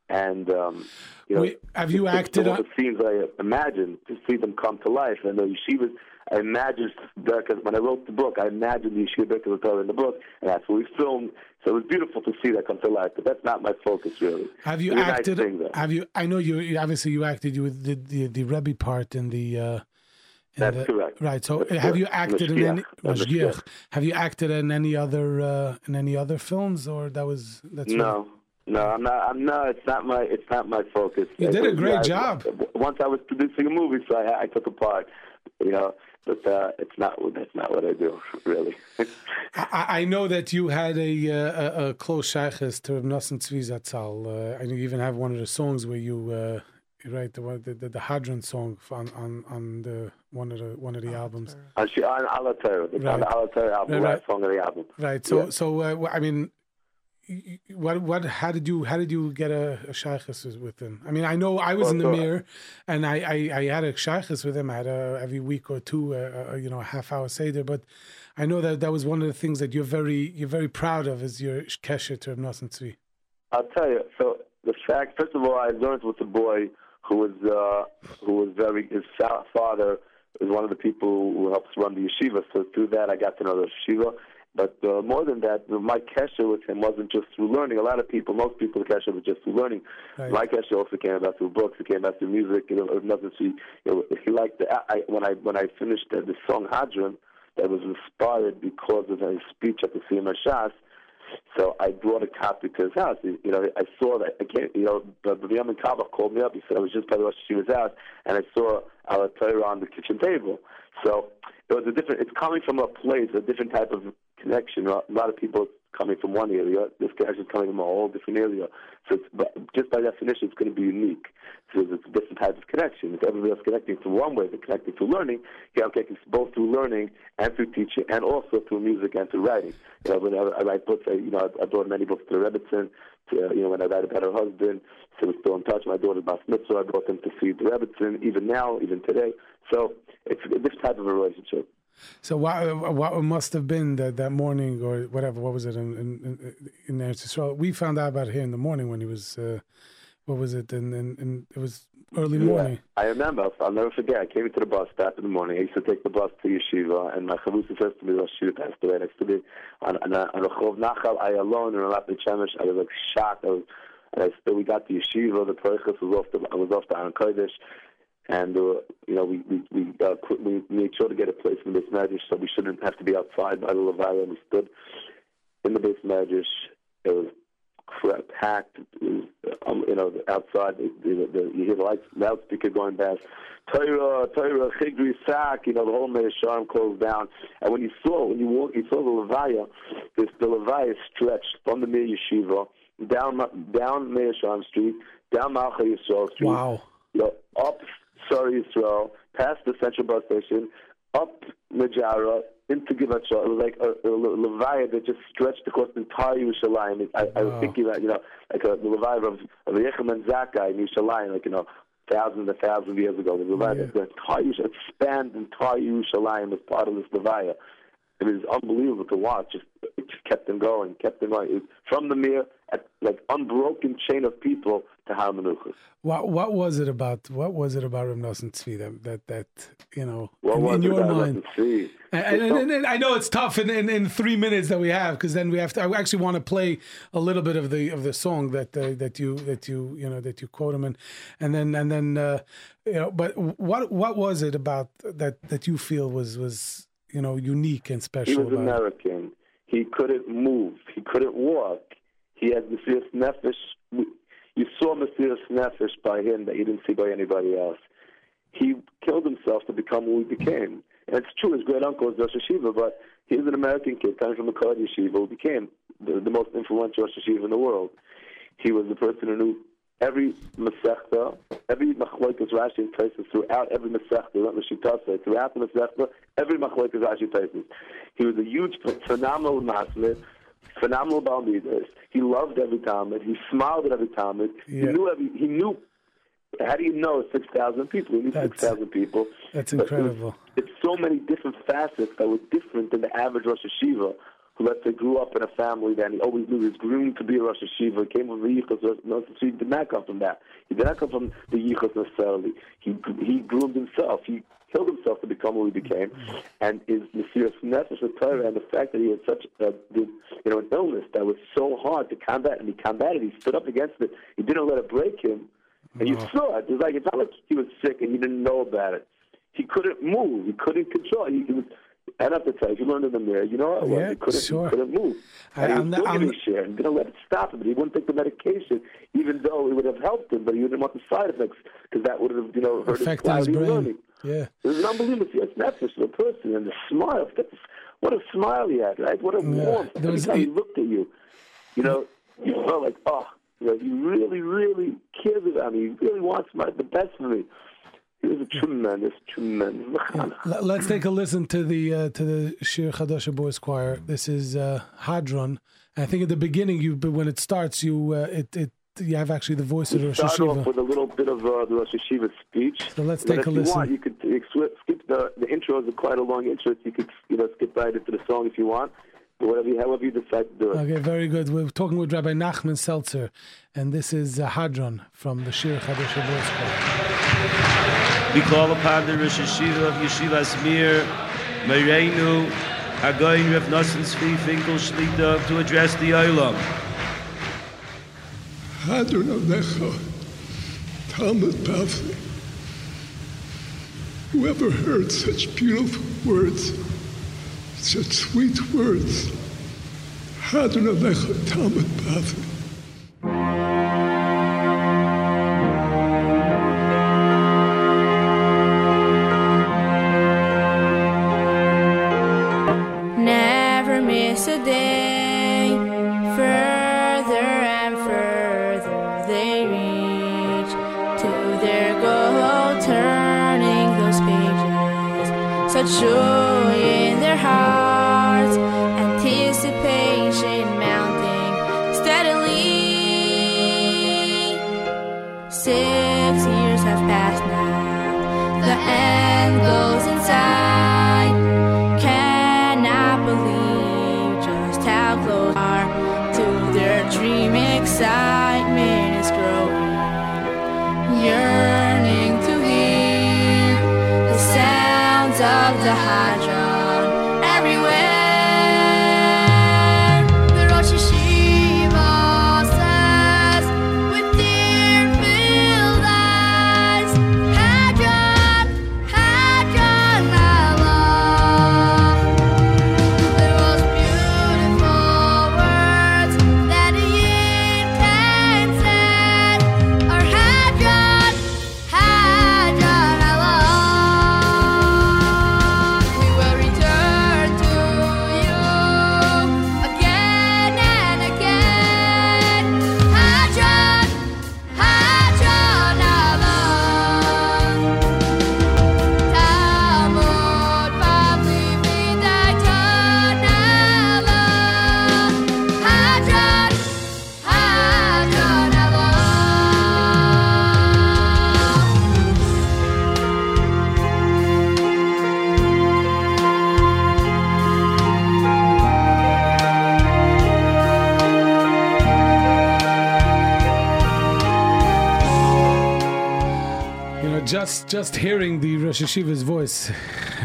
Speaker 10: and um, you know,
Speaker 2: Wait, have you acted
Speaker 10: the,
Speaker 2: on-
Speaker 10: the scenes I imagined to see them come to life, and the yeshivas. I imagined because when I wrote the book, I imagined the yeshiva Birkat Torah in the book, and that's what we filmed. So it was beautiful to see that come to life. But that's not my focus, really.
Speaker 2: Have you
Speaker 10: was nice
Speaker 2: acted?
Speaker 10: thing,
Speaker 2: have you? I know you. Obviously, you acted. You did the the Rebbe part in the. Uh,
Speaker 10: That's
Speaker 2: the-
Speaker 10: correct.
Speaker 2: Right. So,
Speaker 10: That's
Speaker 2: have you acted in any?
Speaker 10: Mashgiach.
Speaker 2: Mashgiach. Have you acted in any other uh, in any other films, or that was that's
Speaker 10: No, no, I'm not. I'm not. It's not my. It's not my focus.
Speaker 2: You did a great
Speaker 10: I-
Speaker 2: job.
Speaker 10: Once I was producing a movie, so I, I took a part. You know, but uh, it's not. That's not what I do, really.
Speaker 2: I, I know that you had a uh, a, a close shaykhis to Reb Nosson Tzvi Zatzal. Uh, and you even have one of the songs where you. Uh, you write the, one- the the the Hadran song on on on the one of the one of the albums.
Speaker 10: on she- on Allah Torah. On
Speaker 2: Right.
Speaker 10: the Allah album,
Speaker 2: Right, right.
Speaker 10: song of the album.
Speaker 2: Right. So
Speaker 10: Yeah.
Speaker 2: so uh, I mean, y- y- what what how did you how did you get a, a shaykhis with him? I mean, I know I was in the
Speaker 10: so-
Speaker 2: mirror, and I, I I had a shaykhis with him. I had a, every week or two, uh, uh, you know, a half hour seder. But I know that that was one of the things that you're very you're very proud of is your kesher to Reb Nosson Tzvi.
Speaker 10: I'll tell you. So the fact, first of all, I learned with a boy who was uh, who was very. His father is one of the people who helps run the yeshiva. So through that, I got to know the yeshiva. But uh, more than that, my kesher with him wasn't just through learning. A lot of people, most people, the kesher was just through learning.
Speaker 2: Right.
Speaker 10: My kesher also came about through books. It came about through music. You know, nothing. He, you know, he liked the, I, when I when I finished uh, the song Hadran, that was inspired because of his speech at the Siyum Shas. So I brought a copy to his house. You know, I saw that. I can't. You know, but the Yamin Kabach called me up. He said I was just by the Rosh Hashiva's house, and I saw our Torah on the kitchen table. So it was a different. It's coming from a place, a different type of connection. A lot of people coming from one area. This connection is coming from a whole different area. So just by definition, it's going to be unique. So it's a different type of connection. If everybody else connecting through one way, they're connecting through learning. Yeah, I'm connecting both through learning and through teaching, and also through music and through writing. You know, when I, I write books, I, you know, I, I brought many books to the Rebbitzin. Uh, you know, when I write about her husband, so we're still in touch. My daughter's Bas Mitzvah, I brought them to see the Rebbitzin, even now, even today. So it's different type of a relationship.
Speaker 2: So what what must have been that, that morning or whatever? What was it in in, in Eretz Yisrael? We found out about here in the morning when he was. Uh, what was it? And and, and it was early morning.
Speaker 10: Yeah, I remember. I'll never forget. I came into the bus stop in the morning. I used to take the bus to yeshiva, and my chavrusa says to me, "Rosh Yeshiva passed away next to me on on on Nachal. I alone in Ramat Shemesh. I was like shocked. I was, and I still we got to yeshiva. The parichas was off the I was off the Aron Kodesh, and uh, you know we we we, uh, we made sure to get a place in the beis medrash, so we shouldn't have to be outside by the levaya. And we stood in the beis medrash. It was packed. Um, you know, outside, the, the, the, you hear the lights, loudspeaker going past. Torah, Torah, Chigri, Sak, you know, the whole Meah Shearim closed down. And when you saw, when you walk, you saw the Levaya, this, the Levaya stretched from the Mir Yeshiva, down, down Meah Shearim Street, down Malchei Yisrael Street,
Speaker 2: Wow.
Speaker 10: you know, up Sarei Yisrael, past the central bus station, up Najara, into Givat It was like a, a Levaya that just stretched across the entire Yerushalayim. I, I was
Speaker 2: Wow.
Speaker 10: thinking that, you know, like a, the Levaya of, of Yechaman Zakkai in Yerushalayim, like, you know, thousands and thousands of years ago. The Levaya, the entire it spanned the entire Yerushalayim as part of this Levaya. It was unbelievable to watch. Just it just kept them going, kept them going. It from the mere at, like unbroken chain of people to Menuchos.
Speaker 2: What what was it about? What was it about Rav Nosson Tzvi that that that you know
Speaker 10: What
Speaker 2: in, in your mind? And, and, and, I know it's tough in, in, in three minutes that we have because then we have to. I actually want to play a little bit of the of the song that uh, that you that you you know that you quote him and and then and then uh, you know. But what what was it about that that you feel was was you know unique and special?
Speaker 10: He was
Speaker 2: about it?
Speaker 10: American. He couldn't move. He couldn't walk. He had Mesiras Nefesh. You saw Mesiras Nefesh by him that you didn't see by anybody else. He killed himself to become who he became. And it's true, his great uncle was Rosh Hashiva, but he was an American kid coming from a Kohen Yeshiva who became the, the most influential Rosh Hashiva in the world. He was the person who knew every Masechta, every Machloikas Rashi and Taisus throughout every Masechta, not Mashitase, throughout the Masechta, every Machloikas Rashi Taisus. He was a huge, phenomenal Masmid, phenomenal Balmidas. He loved every Talmud. He smiled at every Talmud. He knew every, he knew, how do you know 6,000 people? He knew 6,000 people.
Speaker 2: That's
Speaker 10: But
Speaker 2: incredible.
Speaker 10: It's so many different facets that were different than the average Rosh Hashiva, who let's say grew up in a family that he always knew he was groomed to be a Rosh Hashiva, came from the Yichus, Rosh Hashiva did not come from that. He did not come from the Yichus necessarily. He he groomed himself. He killed himself to become who he became, and his Mesiras Nefesh with Torah and the fact that he had such a you know an illness that was so hard to combat, and he combated. It, he stood up against it. He didn't let it break him, and you saw it. It's like it's not like he was sick and he didn't know about it. He couldn't move. He couldn't control. He, he was. I have to tell you, you learned in the mirror, you know it.
Speaker 2: Yeah,
Speaker 10: he couldn't,
Speaker 2: sure.
Speaker 10: he couldn't move.
Speaker 2: I-
Speaker 10: And he
Speaker 2: I'm
Speaker 10: was still
Speaker 2: I'm
Speaker 10: getting share and didn't let it stop him. But he wouldn't take the medication, even though it would have helped him. But he didn't want the side effects because that would have, you know, hurt his
Speaker 2: his brain.
Speaker 10: learning.
Speaker 2: Yeah.
Speaker 10: It was an unbelievable. It's Nefesh, the person, and the smile. That's, what a smile he had, right? What a
Speaker 2: Yeah.
Speaker 10: warmth.
Speaker 2: There
Speaker 10: Every time he looked at you, you know, you felt like, oh, you know, he really, really cares about me. He really wants my the best for me. He was a tremendous, tremendous.
Speaker 2: L- Let's take a listen to the uh, to the Shir Chadash Boys Choir. This is uh, Hadran. I think at the beginning, you when it starts, you uh, it it you have actually the voice of the Rosh
Speaker 10: Start off with a little bit of uh, the Rosh Hashiva speech.
Speaker 2: So let's
Speaker 10: But
Speaker 2: take
Speaker 10: if
Speaker 2: a
Speaker 10: you
Speaker 2: listen.
Speaker 10: want, you could skip, skip the the intro is quite a long intro. You could you know skip right into the song if you want. But whatever, you- however you decide to do it.
Speaker 2: Okay, very good. We're talking with Rabbi Nachman Seltzer, and this is uh, Hadran from the Shir Chadash Boys Choir.
Speaker 12: We call upon the Rosh Hashiva of Yeshivas Mir, Mereinu, HaGaon Rav Nosson Tzvi Finkel Shlita to address the Olam.
Speaker 13: Hadran Alecha, Talmud Bavli. Whoever heard such beautiful words, such sweet words? Hadran Alecha, Talmud Bavli.
Speaker 14: Such just
Speaker 2: hearing the Rosh Hashiva's voice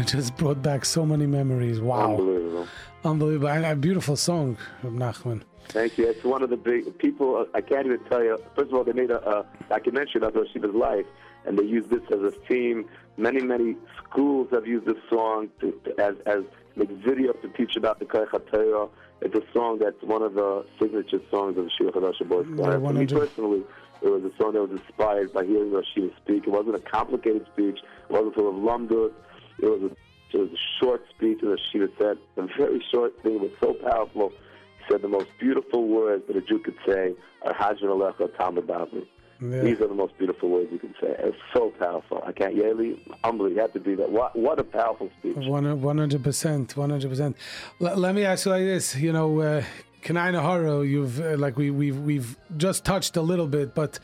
Speaker 2: just brought back so many memories. Wow,
Speaker 10: Unbelievable.
Speaker 2: unbelievable! And a beautiful song, Reb Nachman.
Speaker 10: Thank you. It's one of the big people. I can't even tell you. First of all, they made a, a documentary about Rosh Hashiva's life, and they used this as a theme. Many, many schools have used this song to, to, as as like videos to teach about the Koich HaTorah. It's a song that's one of the signature songs of the Shir Chadash Boys Choir. For me personally, it was a song that was inspired by hearing Rosh Hashiva speak. It wasn't a complicated speech. It wasn't full of lumdus. It was a, it was a short speech, and Shiva said a very short thing, but so powerful. He said the most beautiful words that a Jew could say are Hadran Alecha Talmud Bavli.
Speaker 2: Yeah.
Speaker 10: These are the most beautiful words you can say. It's so powerful. I can't, Yoely, humbly, you have to be that. What, what a powerful speech.
Speaker 2: One one hundred percent, one hundred percent. Let me ask you like this: you know, uh, Kanai Naharo, you've uh, like we we've we've just touched a little bit, but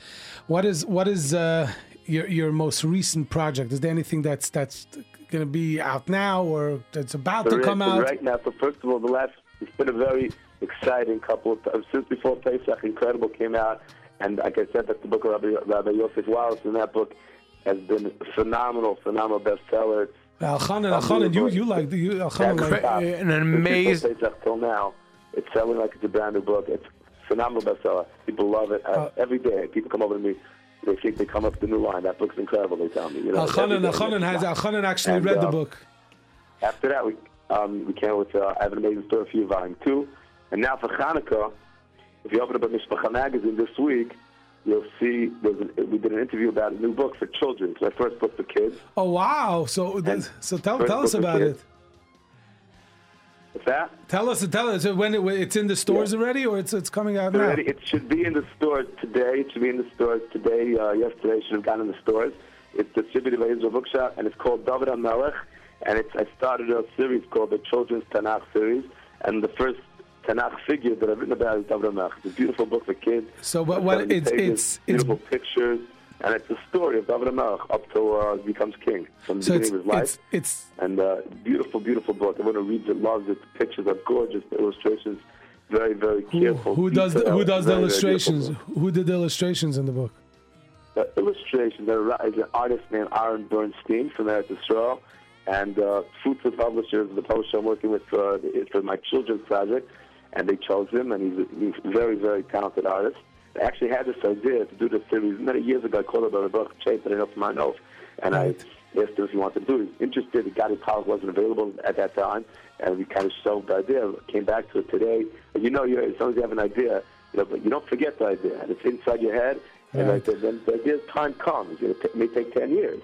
Speaker 2: what is what is uh, your your most recent project? Is there anything that's that's going to be out now or that's about to come out?
Speaker 10: Right now, so first of all, the last, it's been a very exciting couple of times. Since before Pesach, Incredible came out, and like I said, that's the book of Rabbi, Rabbi Yosef Wallis, and that book has been a phenomenal, phenomenal bestseller. It's
Speaker 2: Elchanan, Elchanan, you you like you Elchanan
Speaker 10: That's
Speaker 2: like,
Speaker 3: an
Speaker 10: Since before
Speaker 3: amazing-
Speaker 10: Pesach till now, it's selling like it's a brand new book. It's a phenomenal bestseller. People love it. Uh, every day, people come over to me. They think they come up with the new line. That book's incredible. They tell me. You know,
Speaker 2: Elchanan,
Speaker 10: every day
Speaker 2: Elchanan
Speaker 10: it's
Speaker 2: has
Speaker 10: not.
Speaker 2: Elchanan actually
Speaker 10: And,
Speaker 2: read the
Speaker 10: uh,
Speaker 2: book.
Speaker 10: After that, we um, we came with uh, I have an amazing story for you, volume two, and now for Hanukkah, if you open up a Mishpacha magazine this week, you'll see there's an, we did an interview about a new book for children. It's my first book for kids.
Speaker 2: Oh wow! So so tell tell us about it.
Speaker 10: What's that?
Speaker 2: Tell us tell us when it, it's in the stores already or it's it's coming out now.
Speaker 10: Already, it should be in the stores today. It should be in the stores today. Uh, yesterday, should have gotten in the stores. It's distributed by Israel Bookshop, and it's called David HaMelech. And it's I started a series called the Children's Tanakh series, and the first Tanakh figure that I've written about is David HaMelech. It's a beautiful book for kids.
Speaker 2: So, but what it's it's it's
Speaker 10: beautiful pictures, and it's a story of David HaMelech up till uh, he becomes king from the
Speaker 2: so
Speaker 10: beginning of his life.
Speaker 2: it's it's
Speaker 10: And uh, beautiful, beautiful book. Everyone who reads it loves it. The pictures are gorgeous. The illustrations, very, very
Speaker 2: who,
Speaker 10: careful.
Speaker 2: who does the, who does the
Speaker 10: very, very
Speaker 2: illustrations?
Speaker 10: book.
Speaker 2: Who did the illustrations in the book?
Speaker 10: The illustrations are is an artist named Aaron Bernstein from Eretz Israel, and uh, Futsa Publishers, the publisher I'm working with for, for my children's project, and they chose him, and he's a, he's a very, very talented artist. I actually had this idea to do this series many years ago. I called it a book Chase, but I know from my notes, and I asked him if he wanted to do it. He was interested. The Gadi Powell wasn't available at that time, and we kind of shelved the idea. Came back to it today. And you know, you're, as long as you have an idea, you know, but you don't forget the idea, and it's inside your head. And
Speaker 2: Right.
Speaker 10: I said, then the idea time comes. You know, it may take ten years.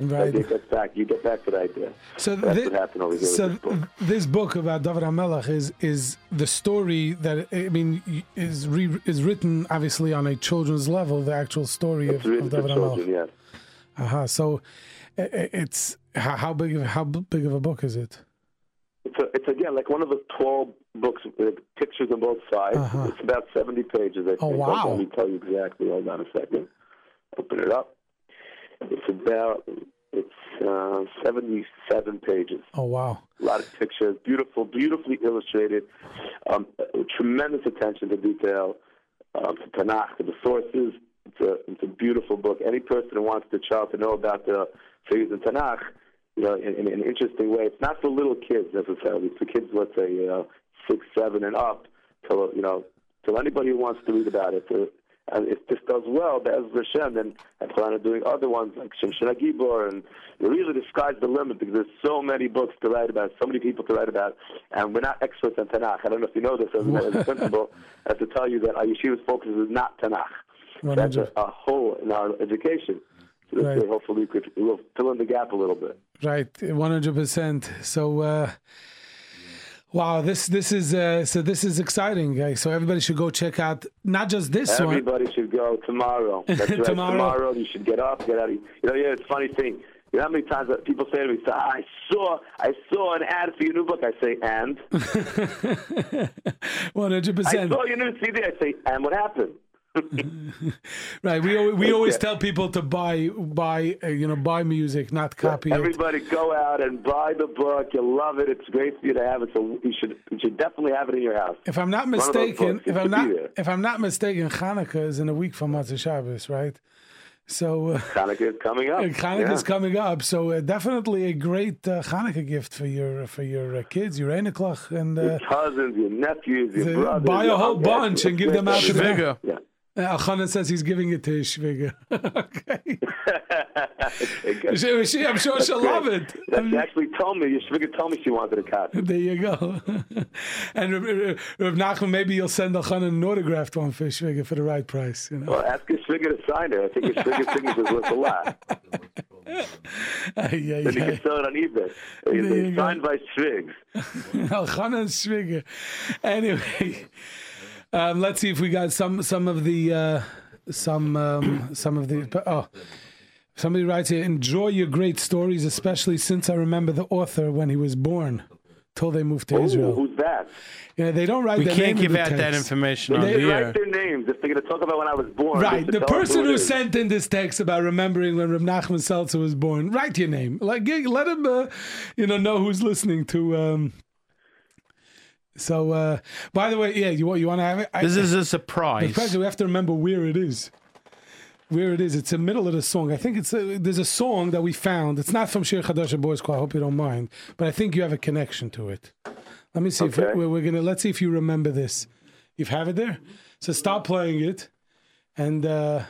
Speaker 2: Right.
Speaker 10: idea gets back. You get back to the idea.
Speaker 2: So
Speaker 10: that's
Speaker 2: thi-
Speaker 10: what happened over here.
Speaker 2: So
Speaker 10: this book.
Speaker 2: this book about David HaMelech is is the story that I mean is re, is written obviously on a children's level. The actual story
Speaker 10: It's
Speaker 2: of, of David HaMelech.
Speaker 10: yes.
Speaker 2: Uh-huh. So it's how, how big of how big of a book is it?
Speaker 10: It's, a, it's again like one of the twelve books with pictures on both sides.
Speaker 2: Uh-huh.
Speaker 10: It's about seventy pages. I think.
Speaker 2: Oh, wow.
Speaker 10: Let me tell you exactly. Hold on a second. Open it up. It's about it's uh, seventy-seven pages.
Speaker 2: Oh wow!
Speaker 10: A lot of pictures, beautiful, beautifully illustrated. Um, tremendous attention to detail, um, to Tanakh, to the sources. It's a, it's a beautiful book. Any person who wants their child to know about the figures in Tanakh, you know, in, in an interesting way. It's not for little kids necessarily. It's for kids, let's say, you know, six, seven, and up. Till you know, till anybody who wants to read about it. And if this does well, Be'ez Hashem, then I plan on doing other ones like Shimshon Gibor, and it really the sky's the limit because there's so many books to write about, so many people to write about, and we're not experts on Tanakh. I don't know if you know this as, a- as a principal. I have to tell you that our yeshiva's focus is not Tanakh. That's a, a hole in our education. So
Speaker 2: Right.
Speaker 10: hopefully, we could we'll fill in the gap a little bit.
Speaker 2: Right, one hundred percent. So. uh Wow, this this is uh, so this is exciting, guys. So everybody should go check out not just this one.
Speaker 10: Everybody should go tomorrow. That's right.
Speaker 2: Tomorrow.
Speaker 10: tomorrow. you should get up, get out. Of, you know, yeah, it's a funny thing. You know how many times people say to me, "I saw, I saw an ad for your new book." I say, "And."
Speaker 2: One hundred percent.
Speaker 10: I saw your new CD. I say, "And what happened?"
Speaker 2: Right. We al- we
Speaker 10: Okay.
Speaker 2: always tell people to buy buy uh, you know buy music, not copy it.
Speaker 10: Everybody, go out and buy the book. You'll love it. It's great for you to have it. So you should, you should definitely have it in your house.
Speaker 2: If I'm not
Speaker 10: One of those
Speaker 2: mistaken, if I'm not if I'm not mistaken, Hanukkah is in a week from Motzei Shabbos, right? So uh,
Speaker 10: Hanukkah is coming up.
Speaker 2: Hanukkah's
Speaker 10: Yeah.
Speaker 2: coming up, so uh, definitely a great uh, Hanukkah gift for your for your uh, kids, your Einiklach, and
Speaker 10: Your
Speaker 2: uh,
Speaker 10: cousins, your nephews, your
Speaker 2: the-
Speaker 10: brothers.
Speaker 2: buy a whole bunch and give them out to the
Speaker 10: Yeah.
Speaker 2: Uh, Elchanan says he's giving it to his Schwiger. okay, She- she- I'm sure she'll love it.
Speaker 10: That she actually told me. Your Shviga told me she wanted a copy.
Speaker 2: There you go. and Reb Reb Nachman, maybe you'll send Elchanan an autographed one for Schwiger for the right price. You know.
Speaker 10: Well, ask your Shviga to sign it. I think your Shviga signature is worth a lot.
Speaker 2: Ay, ay,
Speaker 10: Then you can sell it on eBay. It's
Speaker 2: go.
Speaker 10: signed by Shvigs.
Speaker 2: Elchanan Schwiger. Anyway, um, let's see if we got some some of the uh, some um, some of the oh. Somebody writes here, enjoy your great stories, especially since I remember the author when he was born, till they moved to
Speaker 10: Ooh,
Speaker 2: Israel.
Speaker 10: who's that?
Speaker 2: Yeah, they don't write
Speaker 3: We
Speaker 2: their
Speaker 3: can't
Speaker 2: name in
Speaker 3: give
Speaker 2: the
Speaker 3: out that
Speaker 2: text.
Speaker 3: information on
Speaker 2: They
Speaker 3: the
Speaker 10: Write
Speaker 3: air.
Speaker 10: their names if they're going to talk about when I was born.
Speaker 2: Right, the person
Speaker 10: who,
Speaker 2: who
Speaker 10: is.
Speaker 2: sent in this text about remembering when Reb Nachman Seltzer was born, write your name. Like, let him, uh, you know, know who's listening to. Um, so, uh, by the way, yeah, you want you want to have it? I-
Speaker 3: This is a
Speaker 2: the
Speaker 3: surprise.
Speaker 2: present, we have to remember where it is. Where it is, it's the middle of the song. I think it's a, there's a song that we found. It's not from Shir Chadash Boys Choir. I hope you don't mind, but I think you have a connection to it. Let me see if we're, we're gonna. Let's see if you remember this. You have it there. So stop playing it, and uh,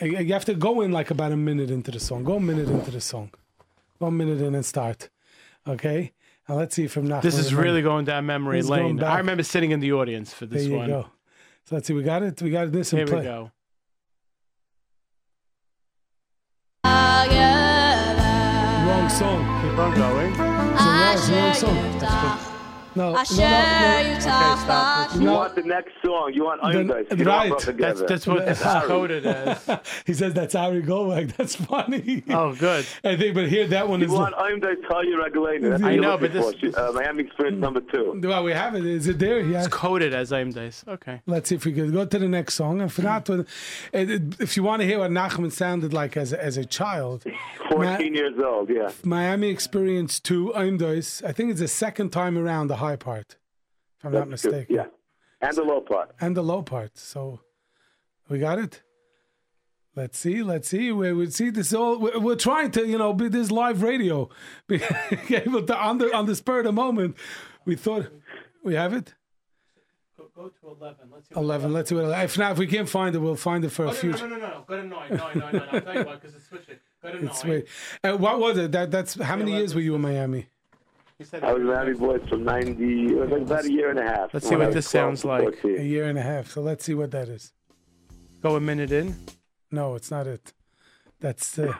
Speaker 2: you you have to go in like about a minute into the song. Go a minute into the song. Go a minute in and start. Okay. And let's see if I'm not.
Speaker 3: This is really going down memory
Speaker 2: This
Speaker 3: lane. I remember sitting in the audience for
Speaker 2: There
Speaker 3: this
Speaker 2: you
Speaker 3: one.
Speaker 2: go. So let's see. We got it. We got this in
Speaker 3: Here
Speaker 2: play.
Speaker 3: we go.
Speaker 2: Wrong song.
Speaker 3: Keep on going.
Speaker 2: It's a wrong, it's a wrong song. No, no, no, no.
Speaker 3: stop.
Speaker 10: You
Speaker 2: No.
Speaker 10: want the next song. You want
Speaker 2: Then-
Speaker 10: Iron Dice. You
Speaker 2: right.
Speaker 10: don't put together.
Speaker 3: That's that's what this is
Speaker 10: Sorry.
Speaker 3: coded as.
Speaker 2: he says that's Ari Goldwag. That's funny.
Speaker 3: Oh, good.
Speaker 2: I think, but here that one
Speaker 10: You
Speaker 2: is.
Speaker 10: want Iron Dice Talia Regulator. That's
Speaker 2: I
Speaker 10: you're
Speaker 3: know,
Speaker 10: looking
Speaker 3: but
Speaker 10: for. Uh, Miami Experience number two.
Speaker 2: well, we have it. Is it there? Yeah.
Speaker 3: It's coded as aim dice. Okay.
Speaker 2: Let's see if we can go to the next song. And for that, one, it- it- if you want to hear what Nachman sounded like as a, as a child,
Speaker 10: 14 years old, yeah.
Speaker 2: Miami Experience 2, Eimdois, I think it's the second time around the high part, if I'm not
Speaker 10: That's good,
Speaker 2: mistaken.
Speaker 10: Yeah. And the low part.
Speaker 2: And the low part. So we got it. Let's see. Let's see. We would see this all. We're, we're trying to, you know, be this live radio, be able to on the on the spur of the moment. We thought we have it.
Speaker 3: Go to 11. Let's see.
Speaker 2: Eleven. Let's see what. If not, if we can't find it, we'll find it for a
Speaker 3: Oh, no,
Speaker 2: future.
Speaker 3: no, no, no, no. Go to 9. 9, 9, 9. I'll tell you what, because it's switching. Go to 9.
Speaker 2: It's wait. Uh, what was it? That that's how many years were you in Miami?
Speaker 3: He said
Speaker 10: I was Miami Boys from 90, it was like about a year and a half.
Speaker 3: Let's see what this sounds like.
Speaker 2: A year and a half. So let's see what that is.
Speaker 3: Go a minute in.
Speaker 2: No, it's not it. That's. Uh,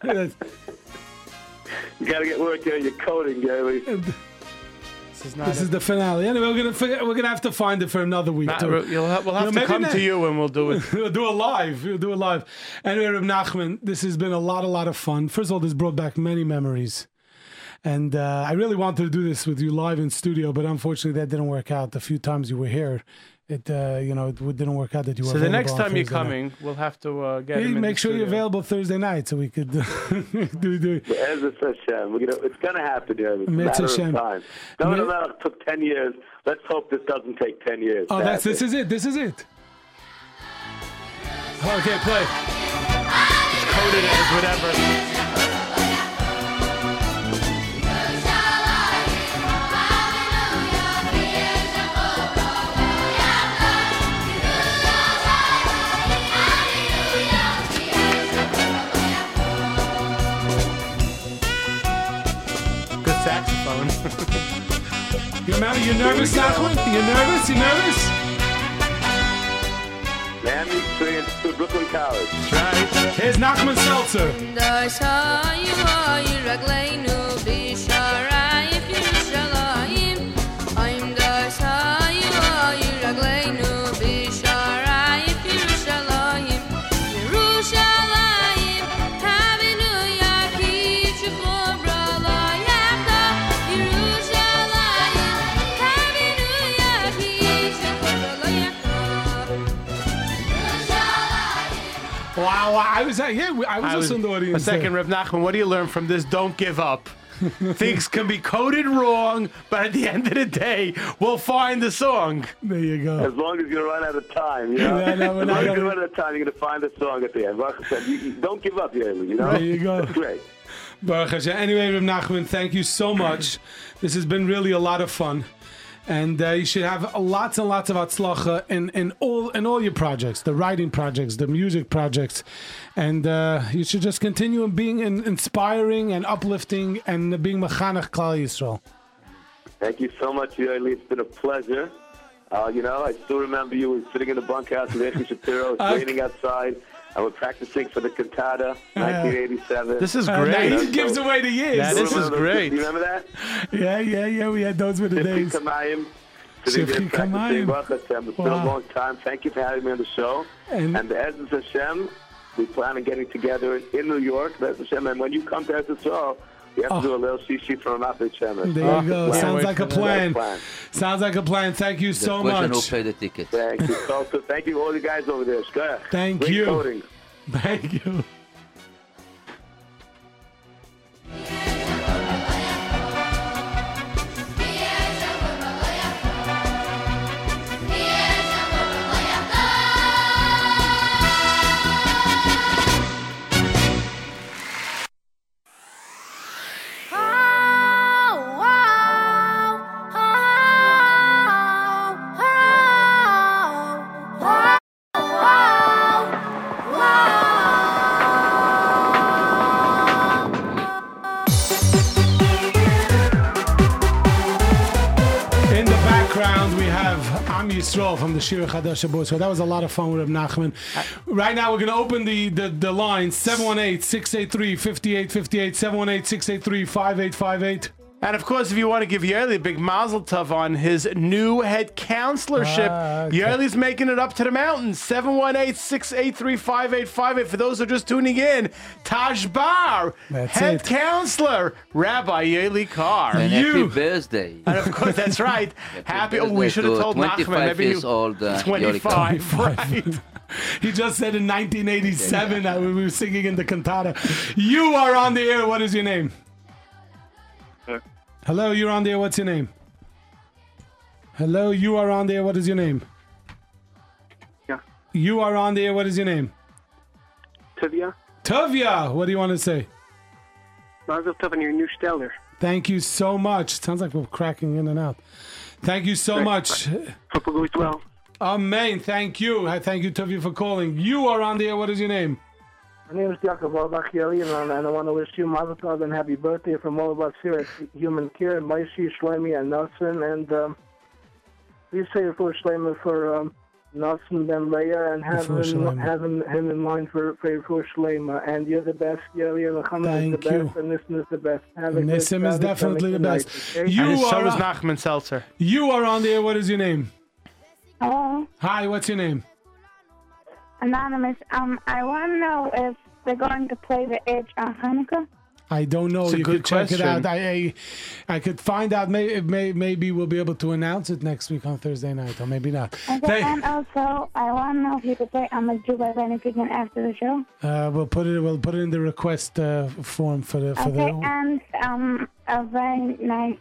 Speaker 2: that's
Speaker 10: You got to get working on your coding, Gary.
Speaker 3: This is not
Speaker 2: this
Speaker 3: it.
Speaker 2: is the finale. Anyway, we're gonna forget, we're gonna have to find it for another week.
Speaker 3: Matt,
Speaker 2: too.
Speaker 3: you'll have, we'll
Speaker 2: You
Speaker 3: have
Speaker 2: know,
Speaker 3: to come
Speaker 2: not-
Speaker 3: to you and we'll do it.
Speaker 2: we'll do it live. We'll do it live. Anyway, Reb Nachman, this has been a lot, a lot of fun. First of all, this brought back many memories. And uh, I really wanted to do this with you live in studio, but unfortunately that didn't work out. The few times you were here, it uh, you know it didn't work out that you were.
Speaker 3: So the next time you're
Speaker 2: Thursday night.
Speaker 3: coming, we'll have to uh, get
Speaker 2: Hey,
Speaker 3: him
Speaker 2: make
Speaker 3: the
Speaker 2: sure you're available Thursday night so we could do do.
Speaker 10: As Ezra Hashem, we're gonna, it's going to happen, Gary. It's a
Speaker 2: Mitzvah
Speaker 10: matter of time. No, no,
Speaker 2: Mi-
Speaker 10: no, it took 10 years. Let's hope this doesn't take 10 years.
Speaker 2: Oh, that's this
Speaker 10: sadly.
Speaker 2: is it. This is it. Okay, play.
Speaker 3: Coded as whatever.
Speaker 2: You remember? You nervous, Nachman? You nervous? You nervous?
Speaker 10: Miami Experience to Brooklyn College.
Speaker 3: right.
Speaker 2: Here's Nachman Seltzer. Wow, I was uh, yeah, I was,
Speaker 3: I was
Speaker 2: also in the audience.
Speaker 3: a second,
Speaker 2: there.
Speaker 3: Rev Nachman. What do you learn from this? Don't give up. Things can be coded wrong, but at the end of the day, we'll find the song.
Speaker 2: There you go.
Speaker 10: As long as you run out of time, you know.
Speaker 2: Yeah, no, we're
Speaker 10: as long as you
Speaker 2: gonna-
Speaker 10: run out of time, you're gonna find the song at the end. Baruch Hashem, you, you don't give up, Yoely. You know.
Speaker 2: There you go.
Speaker 10: That's great.
Speaker 2: Baruch Hashem. Anyway, Reb Nachman, thank you so much. This has been really a lot of fun. And uh, you should have lots and lots of atzlacha in, in all in all your projects, the writing projects, the music projects, and uh, you should just continue being in, inspiring and uplifting and being mechanech Klal Yisrael.
Speaker 10: Thank you so much, Yoely. It's been a pleasure. Uh, you know, I still remember you were sitting in the bunkhouse with Echi Shapiro. It's
Speaker 2: Uh,
Speaker 10: raining outside. And we're practicing for the cantata, 1987.
Speaker 3: This is
Speaker 2: Uh,
Speaker 3: great.
Speaker 2: he gives away the years.
Speaker 3: Yeah, this is
Speaker 10: remember-
Speaker 3: great.
Speaker 10: You remember that?
Speaker 2: Yeah, yeah, yeah. We had those were the
Speaker 10: Shifty
Speaker 2: days.
Speaker 10: Kamayim. Sitting there
Speaker 2: Shifty
Speaker 10: practicing
Speaker 2: Kamayim.
Speaker 10: Baruch Hashem. It's been a long time. Thank you for having me on the show.
Speaker 2: And-
Speaker 10: And, the Ezra Hashem, we plan on getting together in New York, the Ezra Hashem. And when you come to Ezra Show, we have to oh. do a little shishi from Rafi Shemesh.
Speaker 2: Oh. There you go.
Speaker 3: Can't
Speaker 2: Sounds like a plan.
Speaker 10: Plan.
Speaker 2: Sounds like a plan. Thank you
Speaker 5: The
Speaker 2: so
Speaker 5: question
Speaker 2: much.
Speaker 5: who paid the ticket.
Speaker 10: Thank you, Coco. Thank you, all the guys over there. Shkoyach.
Speaker 2: Thank
Speaker 10: Great
Speaker 2: you.
Speaker 10: coding.
Speaker 2: Thank you. The Shir Chadash boys. So that was a lot of fun with Nachman. Right now, we're going to open the, the, the line 718 683 5858, 718 683 5858.
Speaker 3: And of course, if you want to give Yoely a big mazel tov on his new head counselorship,
Speaker 2: Ah, okay.
Speaker 3: Yoely's making it up to the mountains. 718-683-5858. For those who are just tuning in, Tashbar,
Speaker 2: That's
Speaker 3: head
Speaker 2: it.
Speaker 3: counselor, Rabbi Yoely Kar.
Speaker 5: And
Speaker 2: You-
Speaker 5: happy birthday.
Speaker 3: And of course, that's right. Happy. Oh, we should have
Speaker 5: to
Speaker 3: told
Speaker 5: 25
Speaker 3: Nachman. Maybe
Speaker 5: years
Speaker 3: you,
Speaker 5: old, uh, Yoely
Speaker 3: 25, right?
Speaker 2: He just said in 1987 that we were singing in the cantata. You are on the air. What is your name? Hello, you're on there. What's your name? Hello, you are on there. What is your name?
Speaker 15: Yeah.
Speaker 2: You are on there. What is your name?
Speaker 15: Tavia,
Speaker 2: Tavia. What do you want to say?
Speaker 15: Mazel Tov on your new stellar.
Speaker 2: Thank you so much. Sounds like we're cracking in and out. Thank you so much.
Speaker 15: Hope it goes well.
Speaker 2: Amen. Thank you. Thank you, Tavia, for calling. You are on there. What is your name?
Speaker 15: My name is Yaakov Albacheli, and, I- and I want to wish you Mazel Tov and happy birthday from all of us here at Human Care, and Maishi, Shlomi, and Nelson. And um, please say for Shlomi for um, Nelson Ben Leah and have him, have him, him in mind for, for, for Shlomo. And you're the best, Yoely, and Chana is
Speaker 2: Thank
Speaker 15: the
Speaker 2: you.
Speaker 15: best, and Nissim is the best. Have a
Speaker 2: Nissim is
Speaker 15: Sabbath
Speaker 2: definitely the
Speaker 15: and a good
Speaker 2: best.
Speaker 15: night, okay?
Speaker 2: You
Speaker 3: And so
Speaker 2: are
Speaker 3: is
Speaker 2: on-
Speaker 3: Nachman Seltzer.
Speaker 2: You are on there. What is your name?
Speaker 16: Hello,
Speaker 2: Hi, what's your name?
Speaker 16: Anonymous. Um, I want to know if they're going to play the Edge on Hanukkah.
Speaker 2: I don't know.
Speaker 3: It's a
Speaker 2: you
Speaker 3: good
Speaker 2: could check it out. I, I I could find out. May, may, maybe we'll be able to announce it next week on Thursday night, or maybe not.
Speaker 16: Okay,
Speaker 2: They-
Speaker 16: and also, I want to know if you could play I'm a Jew by Benny Goodman after the show.
Speaker 2: uh, we'll put it. We'll put it in the request uh, form for the for
Speaker 16: Okay,
Speaker 2: the.
Speaker 16: and um, a very nice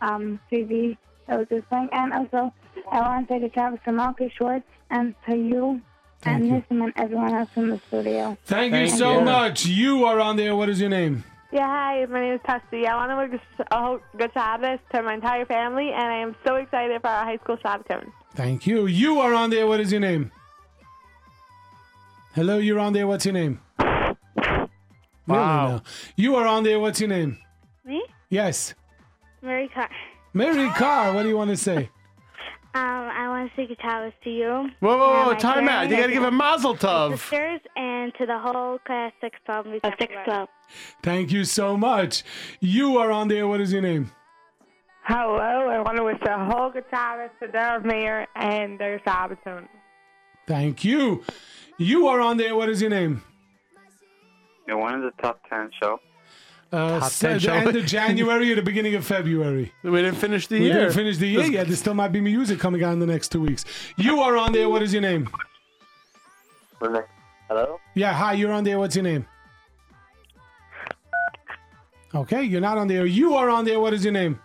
Speaker 16: um CD that was just playing. And also, I want to say to Travis to Malky Schwartz and to you
Speaker 2: Thank
Speaker 16: and
Speaker 2: you.
Speaker 16: Nissim and everyone else in the studio.
Speaker 2: Thank you so
Speaker 3: you.
Speaker 2: much. You are on there. What is your name?
Speaker 17: Yeah, hi, my name is Tessie. I want to wish a whole good Shabbos to my entire family, and I am so excited for our high school Shabbaton.
Speaker 2: Thank you. You are on there. What is your name? Hello, you're on there. What's your name? Really
Speaker 3: Wow.
Speaker 2: now. You are on there. What's your name?
Speaker 16: Me?
Speaker 2: Yes.
Speaker 16: Mary Carr.
Speaker 2: Mary Carr. What do you want to say?
Speaker 16: Um, I want to say good Shabbos to you.
Speaker 3: Whoa, whoa, whoa,
Speaker 16: my
Speaker 3: time out. You got to give a mazel tov.
Speaker 16: sisters and to the whole class 612. Of 612.
Speaker 2: Thank you so much. You are on there. What is your name?
Speaker 17: Hello, I want to wish the whole good Shabbos to their mayor and their Shabbaton.
Speaker 2: Thank you. You are on there. What is your name?
Speaker 18: You're one of the top 10 show?
Speaker 2: Uh,
Speaker 3: Top
Speaker 2: so
Speaker 3: 10
Speaker 2: the end of January or the beginning of February?
Speaker 3: We didn't finish the
Speaker 2: we
Speaker 3: year.
Speaker 2: We didn't finish the year yet. There still might be music coming out in the next two weeks. You are on there. What is your name?
Speaker 18: Hello?
Speaker 2: Yeah, hi. You're on there. What's your name?
Speaker 8: Okay, you're not on there. You are on there. What is your name?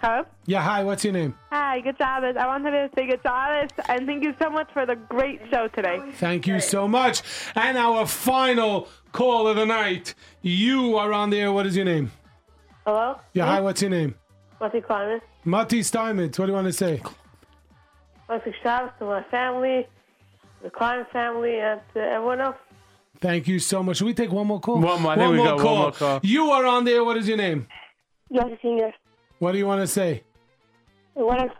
Speaker 17: Hello?
Speaker 8: Yeah, hi. What's your name?
Speaker 17: Hi, good job. I wanted to say good job and thank you so much for the great show today.
Speaker 8: Thank you so much. And our final call of the night. You are on there. What is your name?
Speaker 17: Hello?
Speaker 8: Yeah, hi. What's your name?
Speaker 17: Mati Climate.
Speaker 8: Mati Steinmetz. What do you want to say?
Speaker 17: Mati Shabbos to my family, the Climate family, and to everyone else.
Speaker 8: Thank you so much. Should we take one more call?
Speaker 3: One more. I think we got one more call.
Speaker 8: You are on there. What is your name?
Speaker 19: Yossi Singer.
Speaker 8: What do you want to say?
Speaker 19: I want to,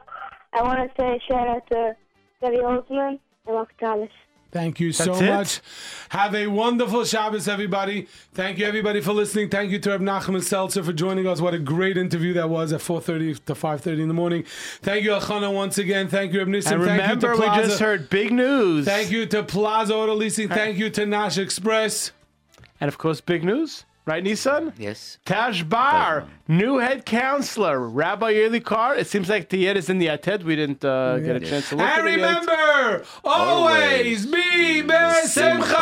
Speaker 19: I want to say shout out to Debbie Holtzman and Mark Thomas.
Speaker 8: Thank you so much. Have a wonderful Shabbos, everybody. Thank you, everybody, for listening. Thank you to Reb Nachman Seltzer for joining us. What a great interview that was at 4.30 to 5.30 in the morning. Thank you, Achana, once again. Thank you, Reb Nissim.
Speaker 3: And
Speaker 8: Thank
Speaker 3: remember,
Speaker 8: you to
Speaker 3: we just heard big news.
Speaker 8: Thank you to Plaza Auto Leasing. Thank you to Nash Express.
Speaker 3: And of course, big news, right, Nissan?
Speaker 5: Yes.
Speaker 3: Tashbar, new head counselor, Rabbi Yoely Kar. It seems like the is in the Yated. We didn't uh, get a chance to look
Speaker 8: And
Speaker 3: at it yet.
Speaker 8: remember, always be besimcha.